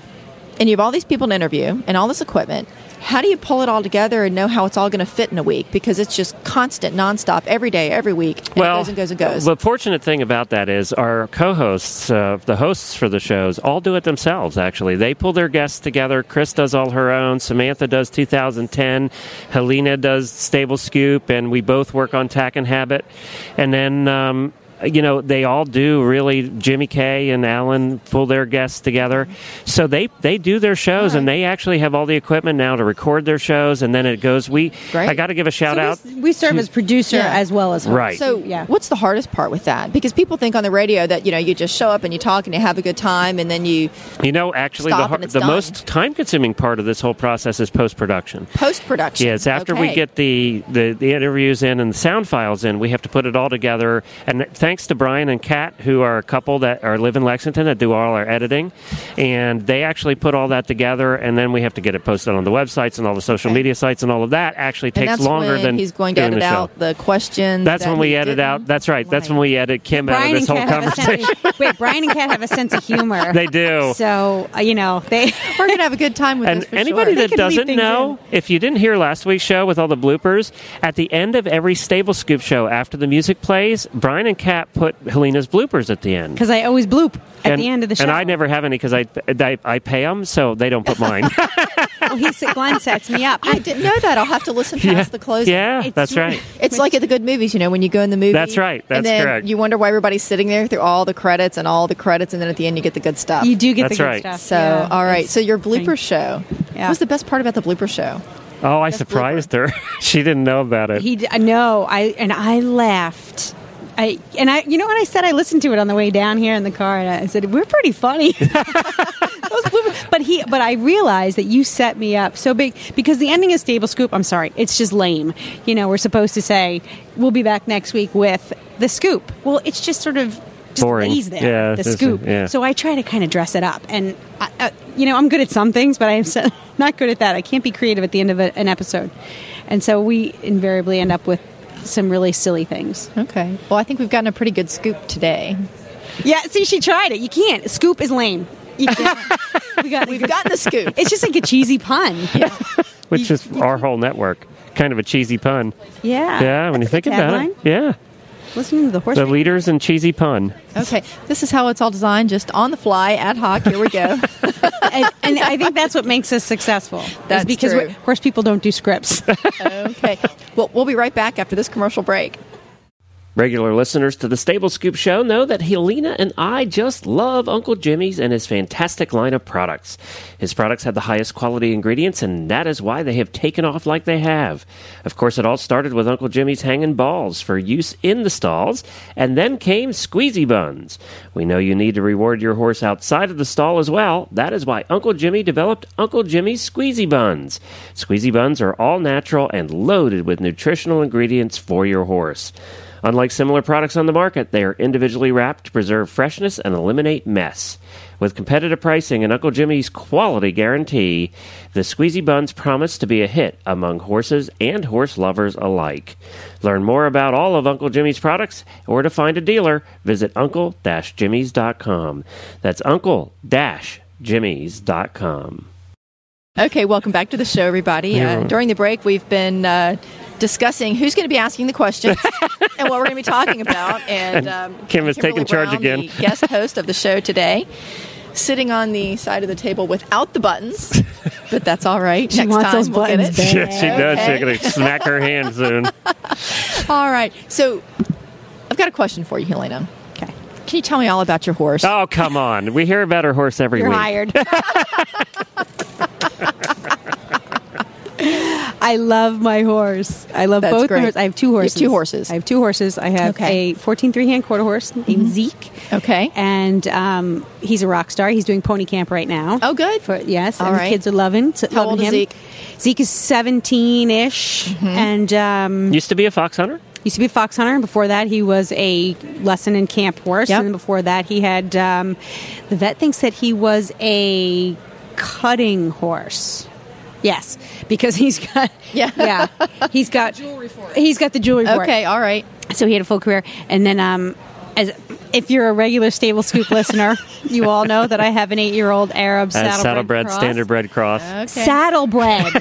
and you have all these people to interview and all this equipment. How do you pull it all together and know how it's all going to fit in a week? Because it's just constant, nonstop, every day, every week. And well, it goes and goes and goes. the fortunate thing about that is our co-hosts, uh, the hosts for the shows, all do it themselves. Actually, they pull their guests together. Chris does all her own. Samantha does 2010. Helena does Stable Scoop, and we both work on Tack and Habit. And then. Um, you know, they all do really. Jimmy Kay and Alan pull their guests together, so they they do their shows, and they actually have all the equipment now to record their shows, and then it goes. We Great. I got to give a shout So out. we, we serve as producer Yeah. as well as host. Right. So, Yeah. what's the hardest part with that? Because people think on the radio that you know you just show up and you talk and you have a good time, and then you You know, actually, the, har- the most time-consuming part of this whole process is post-production. post production. Yes, after we get the, the, the interviews in and the sound files in, we have to put it all together. And thanks to Brian and Kat, who are a couple that are live in Lexington that do all our editing, and they actually put all that together, and then we have to get it posted on the websites and all the social Okay. media sites, and all of that actually and takes longer than he's going to doing edit the out the questions. That's that when we he edit didn't. out. That's right. That's when we edit Kim out of this and whole Kat have a conversation. sense. *laughs* Wait, Brian and Kat have a sense of humor. *laughs* They do. So uh, you know they. *laughs* We're gonna have a good time with And this for anybody sure. that doesn't things know, if you didn't hear last week's show with all the bloopers, at the end of every Stable Scoop show, after the music plays, Brian and Kat put Helena's bloopers at the end. Because I always bloop at and, the end of the show. And I never have any because I, I I pay them, so they don't put mine. *laughs* Well, he Glenn sets me up. I didn't know that. I'll have to listen past yeah, the closing. yeah, It's that's right. It's like at the good movies, you know, when you go in the movie. That's right. That's and then correct. You wonder why everybody's sitting there through all the credits and all the credits, and then at the end you get the good stuff. You do get That's the good right. stuff. So, yeah. all right. So your blooper show. Yeah. was the best part about the blooper show? Oh, I That's surprised her. *laughs* she didn't know about it. He d- no, I and I laughed. I and I, you know what I said? I listened to it on the way down here in the car, and I said we're pretty funny. *laughs* But he, but I realized that you set me up so big because the ending of Stable Scoop. I'm sorry, it's just lame. You know, we're supposed to say we'll be back next week with the scoop. Well, it's just sort of. Just Boring. lays there, Yeah, the scoop. yeah. So I try to kind of dress it up, and I, uh, you know I'm good at some things, but I'm *laughs* not good at that. I can't be creative at the end of a, an episode, and so we invariably end up with some really silly things. Okay. Well, I think we've gotten a pretty good scoop today. Yeah, see, she tried it. You can't. Scoop is lame. You can't. *laughs* we got. We've gotten the scoop. It's just like a cheesy pun. Yeah. which is our whole network. Kind of a cheesy pun. Yeah. Yeah, when you think about tagline. it. Yeah. Listening to the horse. The leaders in cheesy pun. Okay. This is how it's all designed, just on the fly, ad hoc. Here we go. *laughs* and, and I think that's what makes us successful. is That's because true. we're- horse people don't do scripts. *laughs* okay. Well, we'll be right back after this commercial break. Regular listeners to the Stable Scoop Show know that Helena and I just love Uncle Jimmy's and his fantastic line of products. His products have the highest quality ingredients, and that is why they have taken off like they have. Of course, it all started with Uncle Jimmy's hanging balls for use in the stalls, and then came squeezy buns. We know you need to reward your horse outside of the stall as well. That is why Uncle Jimmy developed Uncle Jimmy's squeezy buns. Squeezy buns are all natural and loaded with nutritional ingredients for your horse. Unlike similar products on the market, they are individually wrapped to preserve freshness and eliminate mess. With competitive pricing and Uncle Jimmy's quality guarantee, the Squeezy Buns promise to be a hit among horses and horse lovers alike. Learn more about all of Uncle Jimmy's products or to find a dealer, visit uncle-jimmys.com. That's uncle-jimmys.com. Okay, welcome back to the show, everybody. Uh, during the break, we've been uh, discussing who's going to be asking the questions *laughs* and what we're going to be talking about. And, *laughs* And um, Kim is Kimberly taking charge Brown, again. the guest host of the show today, sitting on the side of the table without the buttons, *laughs* but that's all right. She Next wants time those we'll get buttons it. back. Yeah, she does. Okay. She's going to smack her hand soon. *laughs* All right. So I've got a question for you, Helena. okay. Can you tell me all about your horse? Oh, come on. We hear about her horse every You're week. hired. I love my horse. I love That's both great. my horses. I have two You have horses. two horses. I have two horses. I have Okay. a 14 three-hand quarter horse named Zeke. Okay. And um, he's a rock star. He's doing pony camp right now. Oh, good. For, yes, All and right. the kids are loving, so, How loving old is him. Zeke? Mm-hmm. Zeke is 17-ish. And um, Used to be a fox hunter? used to be a fox hunter and before that he was a lesson and camp horse Yep. and before that he had um, the vet thinks that he was a cutting horse yes because he's got *laughs* Yeah. yeah he's got jewelry for it he's got the jewelry for Okay. All right. so he had a full career and then um as if you're a regular stable scoop *laughs* listener you all know that i have an eight-year-old arab saddlebred, saddlebred, cross. standardbred cross. Okay. Saddlebred.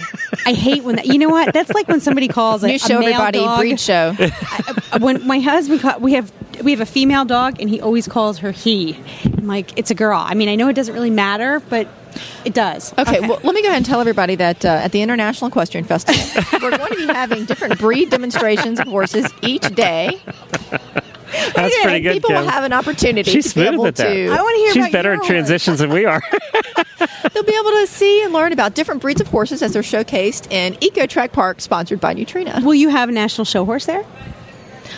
I hate when that. You know what? That's like when somebody calls a, New a show, male everybody. dog- Breed show. *laughs* I- when my husband ca- we have we have a female dog and he always calls her he I'm like it's a girl i mean i know it doesn't really matter but it does Okay, well, let me go ahead and tell everybody that uh, at the International Equestrian Festival, *laughs* we're going to be having different breed demonstrations of horses each day. That's pretty good, people Kim. will have an opportunity She's to be smooth able at that. to. I wanna hear She's about better your at horse. transitions than we are. *laughs* They'll be able to see and learn about different breeds of horses as they're showcased in Eco Track Park, sponsored by Nutrena. will you have a national show horse there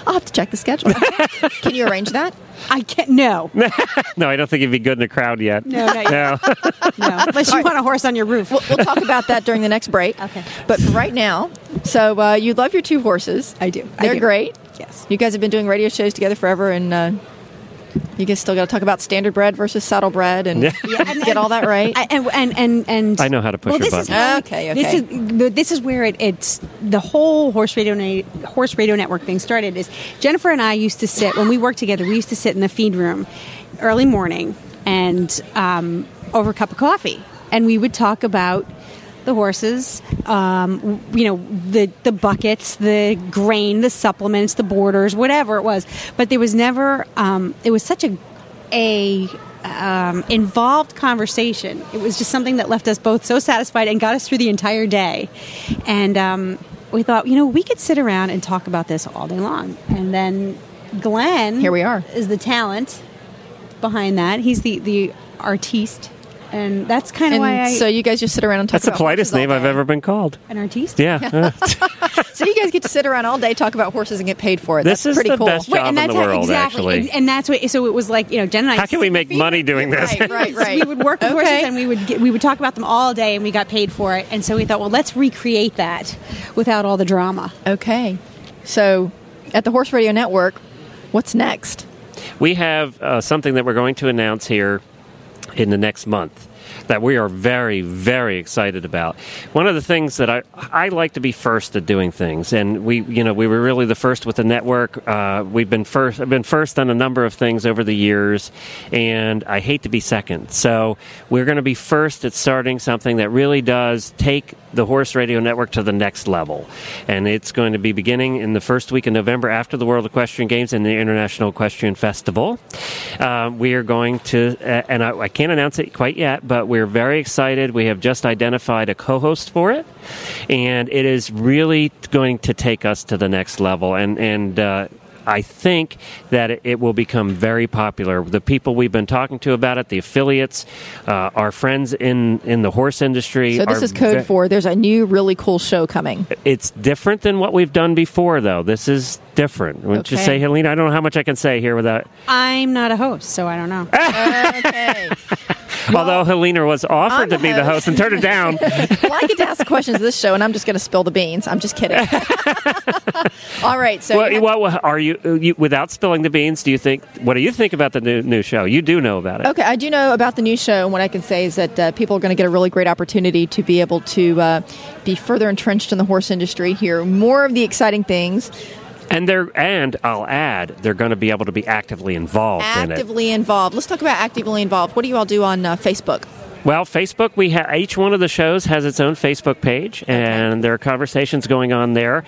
I'll have to check the schedule. *laughs* Can you arrange that? i can't no *laughs* no, I don't think he'd be good in the crowd yet. no no, No. *laughs* no. unless you want a horse on your roof We'll, we'll talk about that during the next break. Okay. But for right now, so uh, you love your two horses. I do. They're do. great. Yes. You guys have been doing radio shows together forever, and uh, you guys still got to talk about standardbred versus saddlebred and get all that right. I- and and and, and I know how to push well, a this is button. how- Okay, This is this is where it, it's the whole horse radio na- horse radio network thing started. Is Jennifer and I used to sit when we worked together. We used to sit in the feed room early morning and um, over a cup of coffee, and we would talk about the horses, um, you know, the the buckets, the grain, the supplements, the boarders, whatever it was. But there was never. Um, it was such a a um, involved conversation. It was just something that left us both so satisfied and got us through the entire day. And um, we thought, you know, we could sit around and talk about this all day long. And then Glenn, Here we are. is the talent behind that. He's the the artiste, and that's kind of And why I so you guys just sit around and talk That's the politest name I've ever been called. an artiste. Yeah. *laughs* So you guys get to sit around all day, talk about horses, and get paid for it. This That's is pretty the cool. best job and in that's the how, world, exactly, actually. and, and that's what. So it was like you know, Jen and I. How can we make money doing this? Right, right, right. we would work with horses and we would get, we would talk about them all day and we got paid for it and so we thought well let's recreate that without all the drama Okay. So at the Horse Radio Network, what's next? We have uh, something that we're going to announce here in the next month that we are very, very excited about. One of the things that I I like to be first at doing things, and we you know we were really the first with the network. Uh, we've been first. I've been first on a number of things over the years, and I hate to be second. So we're going to be first at starting something that really does take the Horse Radio Network to the next level, and it's going to be beginning in the first week of November after the World Equestrian Games and the International Equestrian Festival. Um, we are going to, uh, and I, I can't announce it quite yet, but we're very excited. We have just identified a co-host for it, and it is really going to take us to the next level. And and uh, I think that it- it will become very popular. The people we've been talking to about it, the affiliates, uh, our friends in in the horse industry. So this is code ve- for there's a new really cool show coming. It's different than what we've done before, though. This is different. Wouldn't you say, Helena? I don't know how much I can say here without. i'm not a host so i don't know *laughs* Okay. *laughs* Although Helena was offered I'm to the be the host. host and turned it down. *laughs* well, I get to ask questions of this show, and I'm just going to spill the beans. I'm just kidding. All right. So well, you have- what are you, you without spilling the beans? Do you think? What do you think about the new new show? You do know about it. Okay, I do know about the new show, and what I can say is that uh, people are going to get a really great opportunity to be able to uh, be further entrenched in the horse industry, hear more of the exciting things, And they're and I'll add they're going to be able to be actively involved in actively involved. Let's talk about actively involved. What do you all do on uh, Facebook? Well, Facebook, we ha- each one of the shows has its own Facebook page, and there are conversations going on there.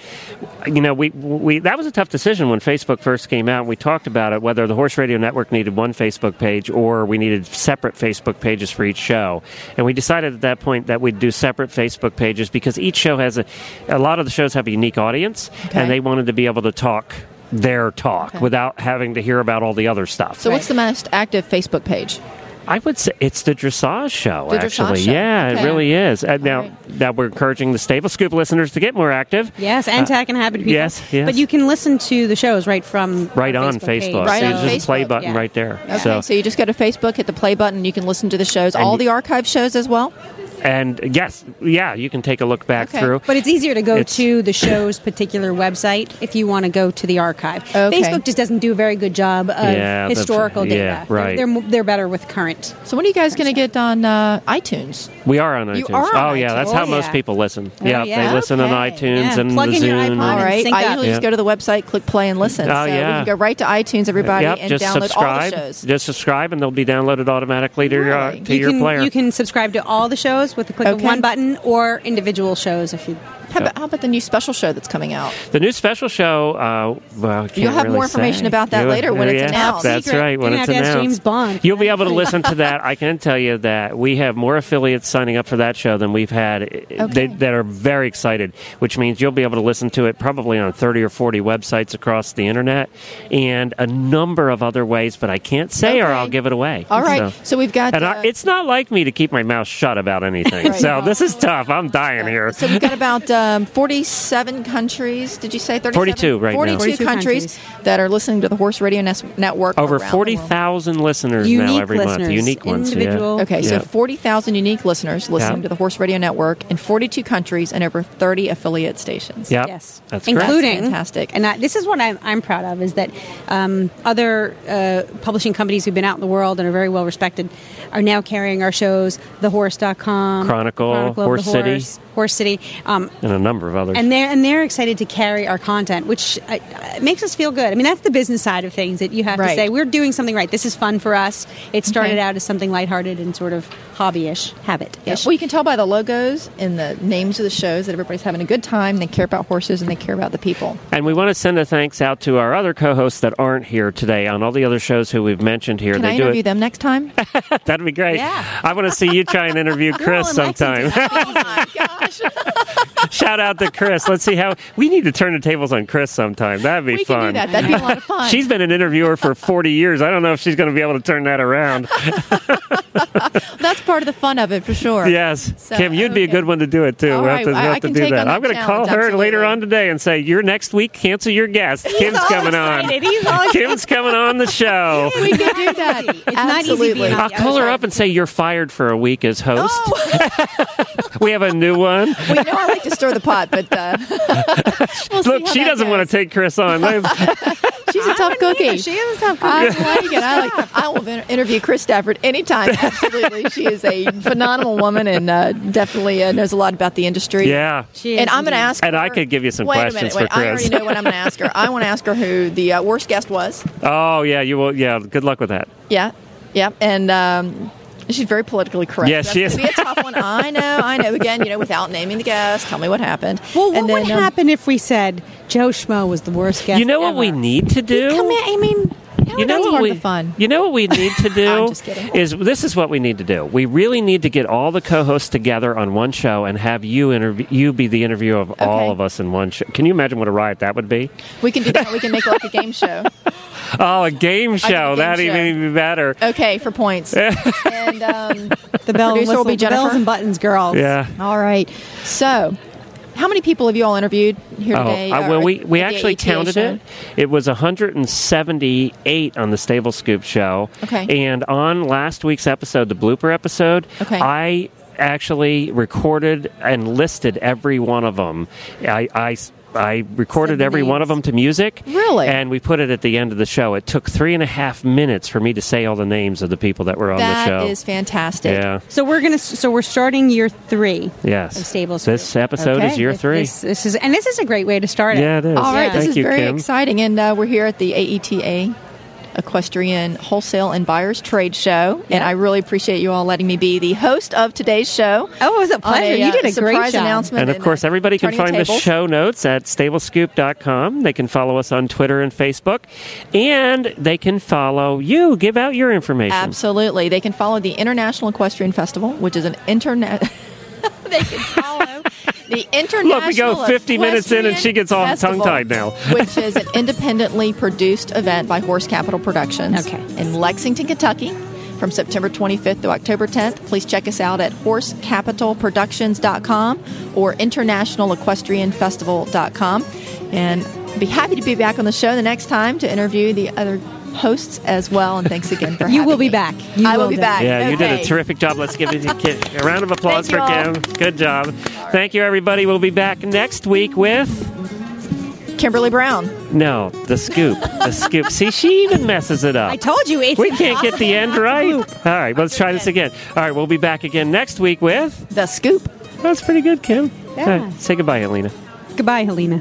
You know, we, we that was a tough decision when Facebook first came out. We talked about it whether the Horse Radio Network needed one Facebook page or we needed separate Facebook pages for each show, and we decided at that point that we'd do separate Facebook pages because each show has a a lot of the shows have a unique audience, Okay. and they wanted to be able to talk their talk Okay. without having to hear about all the other stuff. So, what's the most active Facebook page? I would say it's the dressage show. The dressage actually, show. yeah, Okay. it really is. Uh, now, right. now we're encouraging the Stable Scoop listeners to get more active. yes and Tack and Habit people yes, yes. but you can listen to the shows right from Right on page. Facebook. Right so on you just play button yeah. right there. Okay, So, so, you just go to Facebook, hit the play button, you can listen to the shows, And all the archive shows as well. And yes, yeah, you can take a look back Okay. through. But it's easier to go It's- to the show's particular website if you want to go to the archive. Okay. Facebook just doesn't do a very good job of Yeah, the- historical data. yeah, right. They're, they're, they're better with current. So, when are you guys going to get on uh, iTunes? we are on You iTunes. are on oh yeah, that's how Oh, most yeah. people listen. Oh, yeah, yeah. they listen on iTunes Yeah, and plug the in your Zune. iPod All and right. sync I up. usually Yeah. just go to the website, click play, and listen. Oh, so we yeah. can go right to iTunes, everybody, Yep, and just download subscribe. all the shows. Just subscribe, and they'll be downloaded automatically to your uh, to you your can player. you can subscribe to all the shows with the click of one button or individual shows if you. How about, how about the new special show that's coming out? The new special show. Uh, well, I can't You'll have really more information say. about that You'll- later when it's yeah, announced. That's Secret. right. When You're it's gonna have to ask announced, James Bond. you'll be able to listen to *laughs* that. I can tell you that we have more affiliates signing up for that show than we've had. Okay. They, that are very excited, which means you'll be able to listen to it probably on thirty or forty websites across the internet, and a number of other ways. But I can't say, or I'll give it away. All right. So- So, we've got. and uh, I, it's not like me to keep my mouth shut about anything. Right. So this is tough. I'm dying here. so we've got about um, 47 countries. Did you say 37? 42 right now. 42, 42 countries, countries. that are listening to the Horse Radio Nes- Network. Over around the forty world. thousand listeners now every month. Unique ones. individual. Yeah. Okay, so 40,000 unique listeners listening Yeah. to the Horse Radio Network in 42 countries and over 30 affiliate stations. Yep. Yes, That's great. including That's fantastic. And I, this is what I'm, I'm proud of is that um, other uh, publishing companies who've been out in the world and are very well respected are now carrying our shows. TheHorse.com, Um, Chronicle, of the Horse City. Horse, Horse City, um, and a number of others. and they're and they're excited to carry our content, which uh, uh, makes us feel good. I mean, that's the business side of things that you have Right. to say we're doing something right. This is fun for us. It started Okay. out as something lighthearted and sort of hobbyish, habit. Yeah. Well, you can tell by the logos and the names of the shows that everybody's having a good time. They care about horses and they care about the people. And we want to send a thanks out to our other co-hosts that aren't here today on all the other shows who we've mentioned here. Can they I do interview it. them next time? *laughs* That'd be great. Yeah. I want to see you try and interview *laughs* Chris sometime. oh my *laughs* gosh. *laughs* Shout out to Chris. Let's see how we need to turn the tables on Chris sometime. That'd be We fun. can do that. That'd be a lot of *laughs* fun. She's been an interviewer for 40 years. I don't know if she's going to be able to turn that around. *laughs* *laughs* That's part of the fun of it for sure. Yes. So, Kim, you'd be a good one to do it too. All we'll right, have to, I- we'll I have to can do take that. on that I'm going to call challenge, her later on today and say, You're next week, cancel your guest. Kim's all coming on. excited. He's all Kim's coming on the show. *laughs* We can do that. It's not easy Absolutely. being I'll call her up and say, You're fired for a week as host. Oh, *laughs* We have a new one. We know I like to stir the pot, but uh, we'll Look, how she doesn't want to take Chris on. She's a tough cookie. She is a tough cookie. I cookie. like it. I like. I will interview Chris Stafford anytime. Absolutely, she is a phenomenal woman and uh, definitely uh, knows a lot about the industry. yeah. She is And I'm going to indeed. ask. And I could give you some wait questions a minute, for wait, I already Chris. know what I'm going *laughs* to ask her. I want to ask her who the uh, worst guest was. Oh, yeah. You will. Yeah. Good luck with that. Yeah, yeah, and. Um, She's very politically correct. Yes, That's she gonna is. Be a tough one. *laughs* I know. I know. Again, you know, without naming the guest, tell me what happened. Well, what and then, would um, happen if we said Joe Schmo was the worst guest? You know what ever? we need to do? Come in. I mean, you know what we fun. You know what we need to *laughs* do I'm just kidding. is this is what we need to do. We really need to get all the co-hosts together on one show and have you interview you be the interview of all of us in one show. Can you imagine what a riot that would be? We can do that. We can make it like a game show. *laughs* Oh, a game show. That'd even be better. Okay, for points. *laughs* and um, the bell and Producer will whistle, be the bells Jennifer? and buttons girls. Yeah. all right. So, how many people have you all interviewed here Oh, today? uh, or well, we, we actually counted show? it. It was 178 on the Stable Scoop show. Okay. And on last week's episode, the blooper episode, Okay. I actually recorded and listed every one of them. I, I, I recorded every one of them to music. Really? And we put it at the end of the show. It took three and a half minutes for me to say all the names of the people that were on That the show. is fantastic. yeah. So we're gonna. So we're starting year three. Yes. Of Stable Scoop. This episode is year three. This, this is and this is a great way to start it. yeah, it is. All right, Yeah. this Thank is you, very Kim. exciting, and uh, we're here at the AETA Equestrian Wholesale and Buyers Trade Show, and I really appreciate you all letting me be the host of today's show. Oh, it was a pleasure. a, you uh, did a surprise great job. announcement, And of course, uh, everybody can turning find the show notes at stablescoop.com. They can follow us on Twitter and Facebook. And they can follow you. Give out your information. Absolutely, they can follow the International Equestrian Festival, which is an internet. *laughs* they can follow the International. Look, we go 50 minutes in and she gets all Festival, tongue-tied now. *laughs* which is an independently produced event by Horse Capital Productions. Okay. In Lexington, Kentucky. From September 25th to October 10th, please check us out at horsecapitalproductions.com or internationalequestrianfestival.com. And be happy to be back on the show the next time to interview the other hosts as well. And thanks again for *laughs* You will be me. back. You I will will be back. Yeah, you did a terrific job. Let's give it a, a round of applause for. Kim. Good job. Thank you, everybody. We'll be back next week with. Kimberly Brown. No, the scoop. The scoop. *laughs* See, she even messes it up. I told you it's we can't get the end right. All Bloop. let's try this again. All right, we'll be back again next week with. The Scoop. That's pretty good, Kim. Yeah. All right, say goodbye, Helena. Goodbye, Helena.